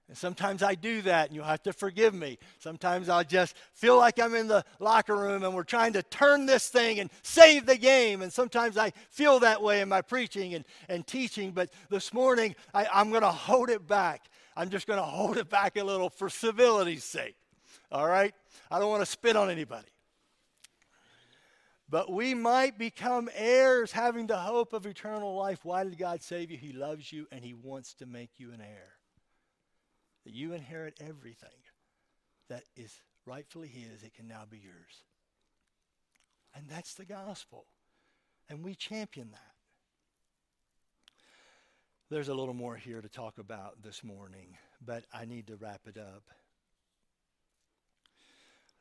And sometimes I do that, and you'll have to forgive me. Sometimes I'll just feel like I'm in the locker room and we're trying to turn this thing and save the game. And sometimes I feel that way in my preaching and, and teaching. But this morning, I, I'm going to hold it back. I'm just going to hold it back a little for civility's sake. All right? I don't want to spit on anybody. But we might become heirs having the hope of eternal life. Why did God save you? He loves you and He wants to make you an heir that you inherit everything that is rightfully His, it can now be yours. And that's the gospel. And we champion that. There's a little more here to talk about this morning, but I need to wrap it up.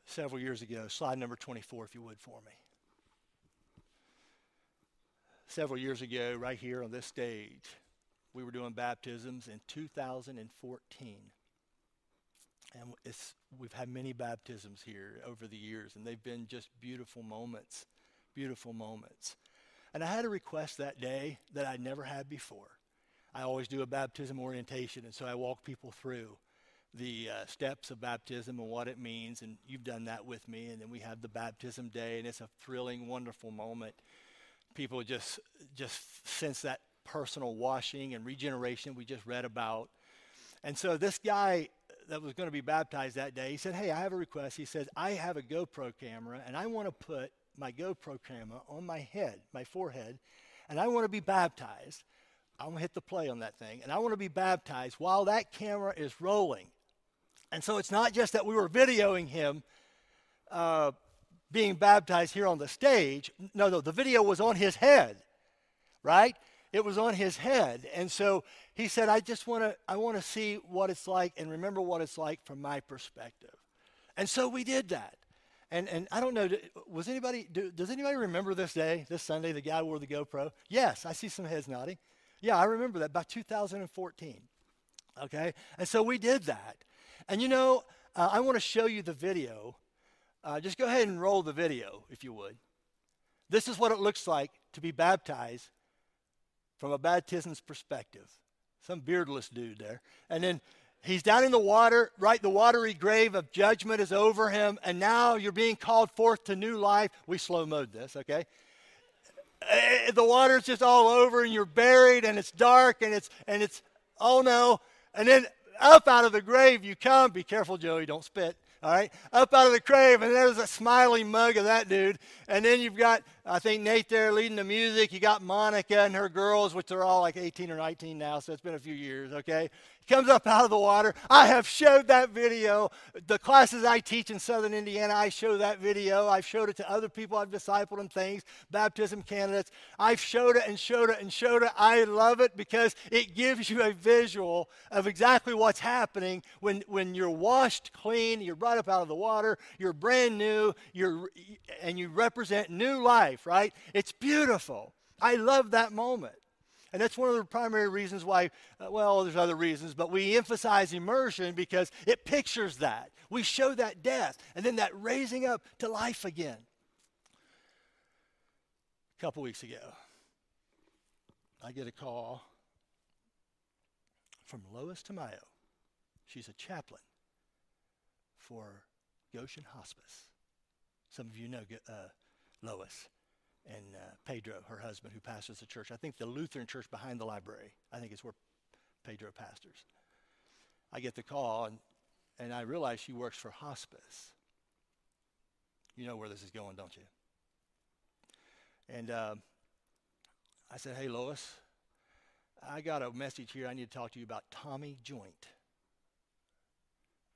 Several years ago, slide number 24, if you would, for me. Several years ago, right here on this stage, we were doing baptisms in 2014. And we've had many baptisms here over the years, and they've been just beautiful moments, beautiful moments. And I had a request that day that I'd never had before. I always do a baptism orientation, and so I walk people through the uh, steps of baptism and what it means. And you've done that with me. And then we have the baptism day, and it's a thrilling, wonderful moment. People just just sense that personal washing and regeneration we just read about. And so this guy that was going to be baptized that day, he said, Hey, I have a request. He says, I have a GoPro camera and I want to put my GoPro camera on my head, my forehead, and I want to be baptized. I'm going to hit the play on that thing, and I want to be baptized while that camera is rolling. And so it's not just that we were videoing him uh, being baptized here on the stage. No, no, the video was on his head, right? It was on his head. And so he said, I just want to I want to see what it's like and remember what it's like from my perspective. And so we did that. And, and I don't know, was anybody, do, does anybody remember this day, this Sunday, the guy wore the GoPro? Yes, I see some heads nodding. Yeah, I remember that, by 2014. Okay? And so we did that. And you know, uh, I want to show you the video. Uh, just go ahead and roll the video, if you would. This is what it looks like to be baptized from a baptism's perspective. Some beardless dude there. And then he's down in the water, right? The watery grave of judgment is over him, and now you're being called forth to new life. We slow mode this, okay? Eh, the water's just all over, and you're buried, and it's dark, and it's and it's oh no. And then up out of the grave you come. Be careful, Joey, don't spit all right, up out of the grave, and there's a smiling mug of that dude. And then you've got, I think, Nate there leading the music. You got Monica and her girls, which are all like 18 or 19 now, so it's been a few years, okay? comes up out of the water. I have showed that video. The classes I teach in Southern Indiana, I show that video. I've showed it to other people I've discipled and things, baptism candidates. I've showed it and showed it and showed it. I love it because it gives you a visual of exactly what's happening when, when you're washed clean, you're brought up out of the water, you're brand new, you're, and you represent new life, right? It's beautiful. I love that moment. And that's one of the primary reasons why, uh, well, there's other reasons, but we emphasize immersion because it pictures that. We show that death and then that raising up to life again. A couple weeks ago, I get a call from Lois Tamayo. She's a chaplain for Goshen Hospice. Some of you know uh, Lois and uh, Pedro, her husband, who pastors the church. I think the Lutheran church behind the library. I think it's where Pedro pastors. I get the call, and, and I realize she works for hospice. You know where this is going, don't you? And uh, I said, Hey, Lois, I got a message here. I need to talk to you about Tommy Joint.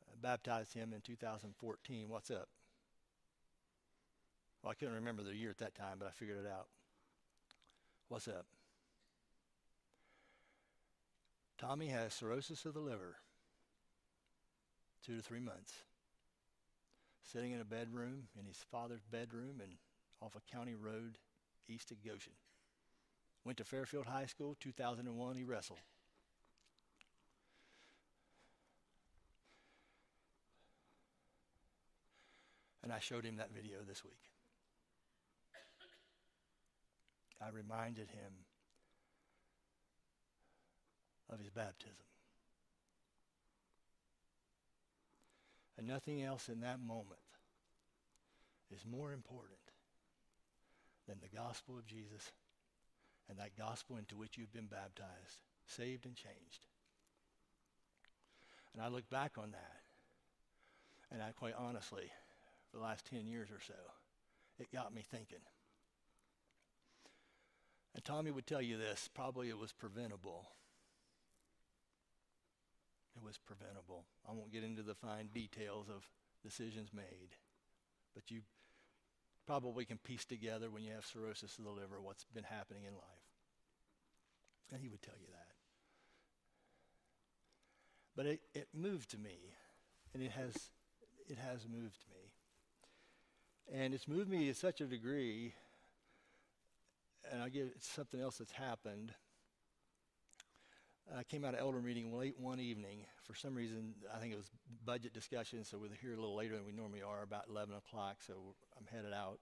I baptized him in 2014. What's up? Well, I couldn't remember the year at that time, but I figured it out. What's up? Tommy has cirrhosis of the liver. two to three months, sitting in a bedroom, in his father's bedroom, and off a county road east of Goshen. Went to Fairfield High School, 2001, he wrestled. And I showed him that video this week. I reminded him of his baptism. And nothing else in that moment is more important than the gospel of Jesus and that gospel into which you've been baptized, saved and changed. And I look back on that, and I quite honestly, for the last 10 years or so, it got me thinking. And Tommy would tell you this probably it was preventable. It was preventable. I won't get into the fine details of decisions made, but you probably can piece together when you have cirrhosis of the liver what's been happening in life. And he would tell you that. But it, it moved me, and it has, it has moved me. And it's moved me to such a degree, and I'll give something else that's happened. I came out of elder meeting late one evening. For some reason, I think it was budget discussion, so we're here a little later than we normally are, about 11 o'clock, so I'm headed out.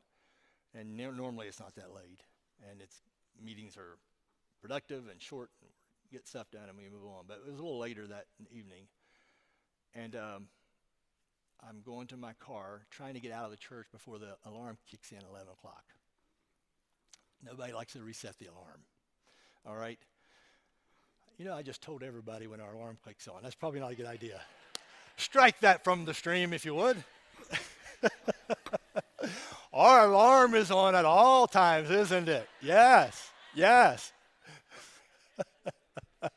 And normally it's not that late, and it's meetings are productive and short, and get stuff done, and we move on. But it was a little later that evening, and um, I'm going to my car, trying to get out of the church before the alarm kicks in 11 o'clock. Nobody likes to reset the alarm. All right? You know, I just told everybody when our alarm clicks on. That's probably not a good idea. Strike that from the stream if you would. our alarm is on at all times, isn't it? Yes, yes.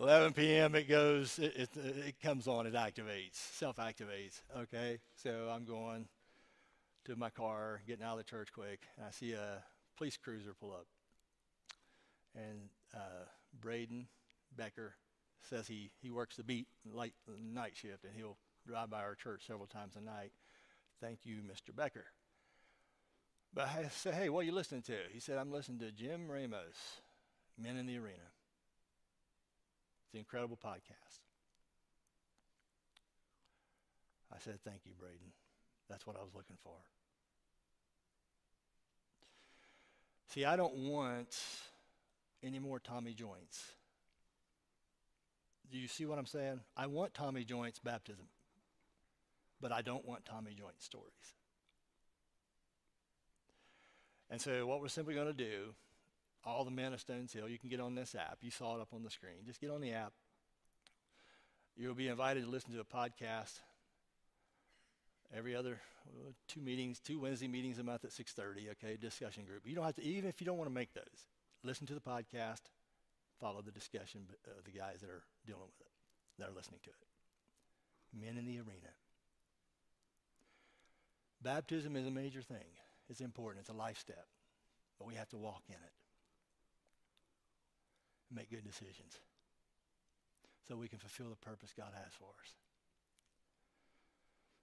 11 p.m. it goes, it, it, it comes on, it activates, self activates. Okay, so I'm going to my car, getting out of the church quick, and I see a police cruiser pull up. And uh, Braden Becker says he, he works the beat late night shift, and he'll drive by our church several times a night. Thank you, Mr. Becker. But I said, hey, what are you listening to? He said, I'm listening to Jim Ramos, Men in the Arena. It's an incredible podcast. I said, Thank you, Braden. That's what I was looking for. See, I don't want any more Tommy joints. Do you see what I'm saying? I want Tommy joints baptism, but I don't want Tommy joint stories. And so, what we're simply going to do all the men of Stones Hill. You can get on this app. You saw it up on the screen. Just get on the app. You'll be invited to listen to a podcast every other uh, two meetings, two Wednesday meetings a month at 6:30. Okay, discussion group. You don't have to, even if you don't want to make those. Listen to the podcast. Follow the discussion of uh, the guys that are dealing with it, that are listening to it. Men in the arena. Baptism is a major thing. It's important. It's a life step, but we have to walk in it and make good decisions so we can fulfill the purpose God has for us.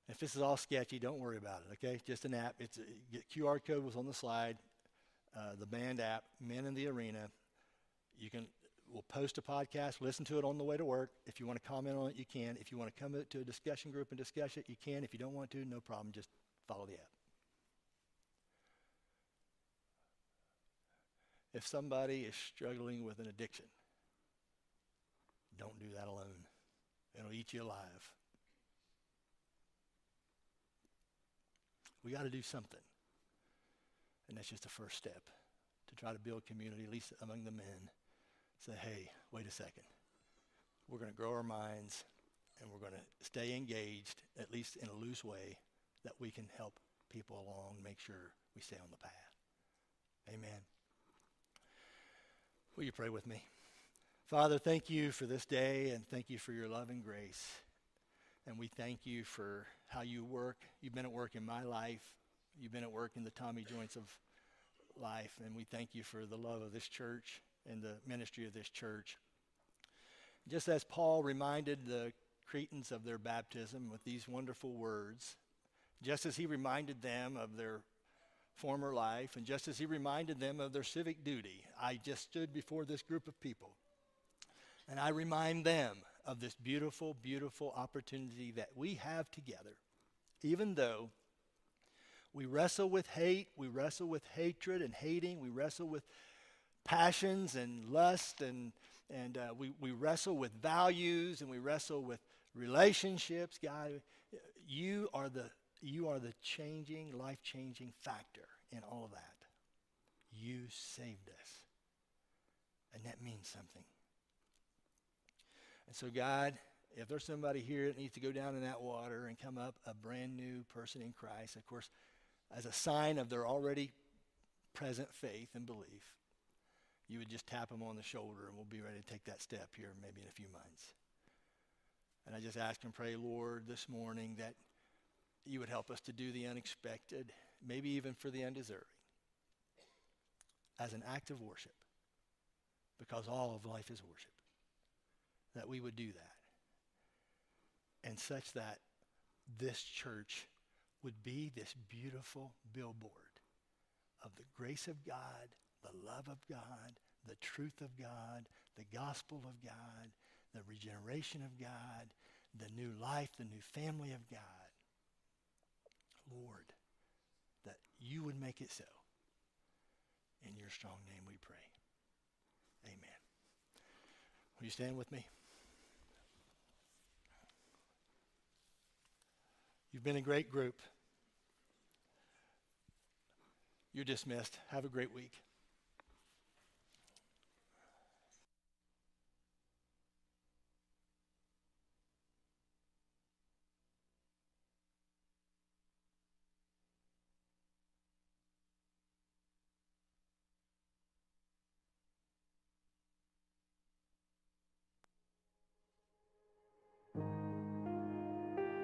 If this is all sketchy, don't worry about it, okay? Just an app. It's a, QR code was on the slide. Uh, the band app, Men in the Arena. You can we'll post a podcast, listen to it on the way to work. If you want to comment on it, you can. If you want to come to a discussion group and discuss it, you can. If you don't want to, no problem. Just follow the app. If somebody is struggling with an addiction, don't do that alone. It'll eat you alive. We got to do something. And that's just the first step to try to build community, at least among the men. Say, hey, wait a second. We're going to grow our minds and we're going to stay engaged, at least in a loose way, that we can help people along, make sure we stay on the path. Amen. Will you pray with me? Father, thank you for this day and thank you for your love and grace. And we thank you for how you work. You've been at work in my life. You've been at work in the Tommy joints of life. And we thank you for the love of this church and the ministry of this church. Just as Paul reminded the Cretans of their baptism with these wonderful words, just as he reminded them of their former life, and just as he reminded them of their civic duty. I just stood before this group of people, and I remind them of this beautiful, beautiful opportunity that we have together, even though we wrestle with hate, we wrestle with hatred and hating, we wrestle with passions and lust, and, and uh, we, we wrestle with values and we wrestle with relationships. God, you are the, you are the changing, life changing factor in all of that. You saved us. And that means something. And so, God, if there's somebody here that needs to go down in that water and come up a brand new person in Christ, of course, as a sign of their already present faith and belief, you would just tap them on the shoulder and we'll be ready to take that step here maybe in a few months. And I just ask and pray, Lord, this morning that you would help us to do the unexpected, maybe even for the undeserving, as an act of worship, because all of life is worship. That we would do that. And such that this church would be this beautiful billboard of the grace of God, the love of God, the truth of God, the gospel of God, the regeneration of God, the new life, the new family of God. Lord, that you would make it so. In your strong name we pray. Amen. Will you stand with me? You've been a great group. You're dismissed. Have a great week.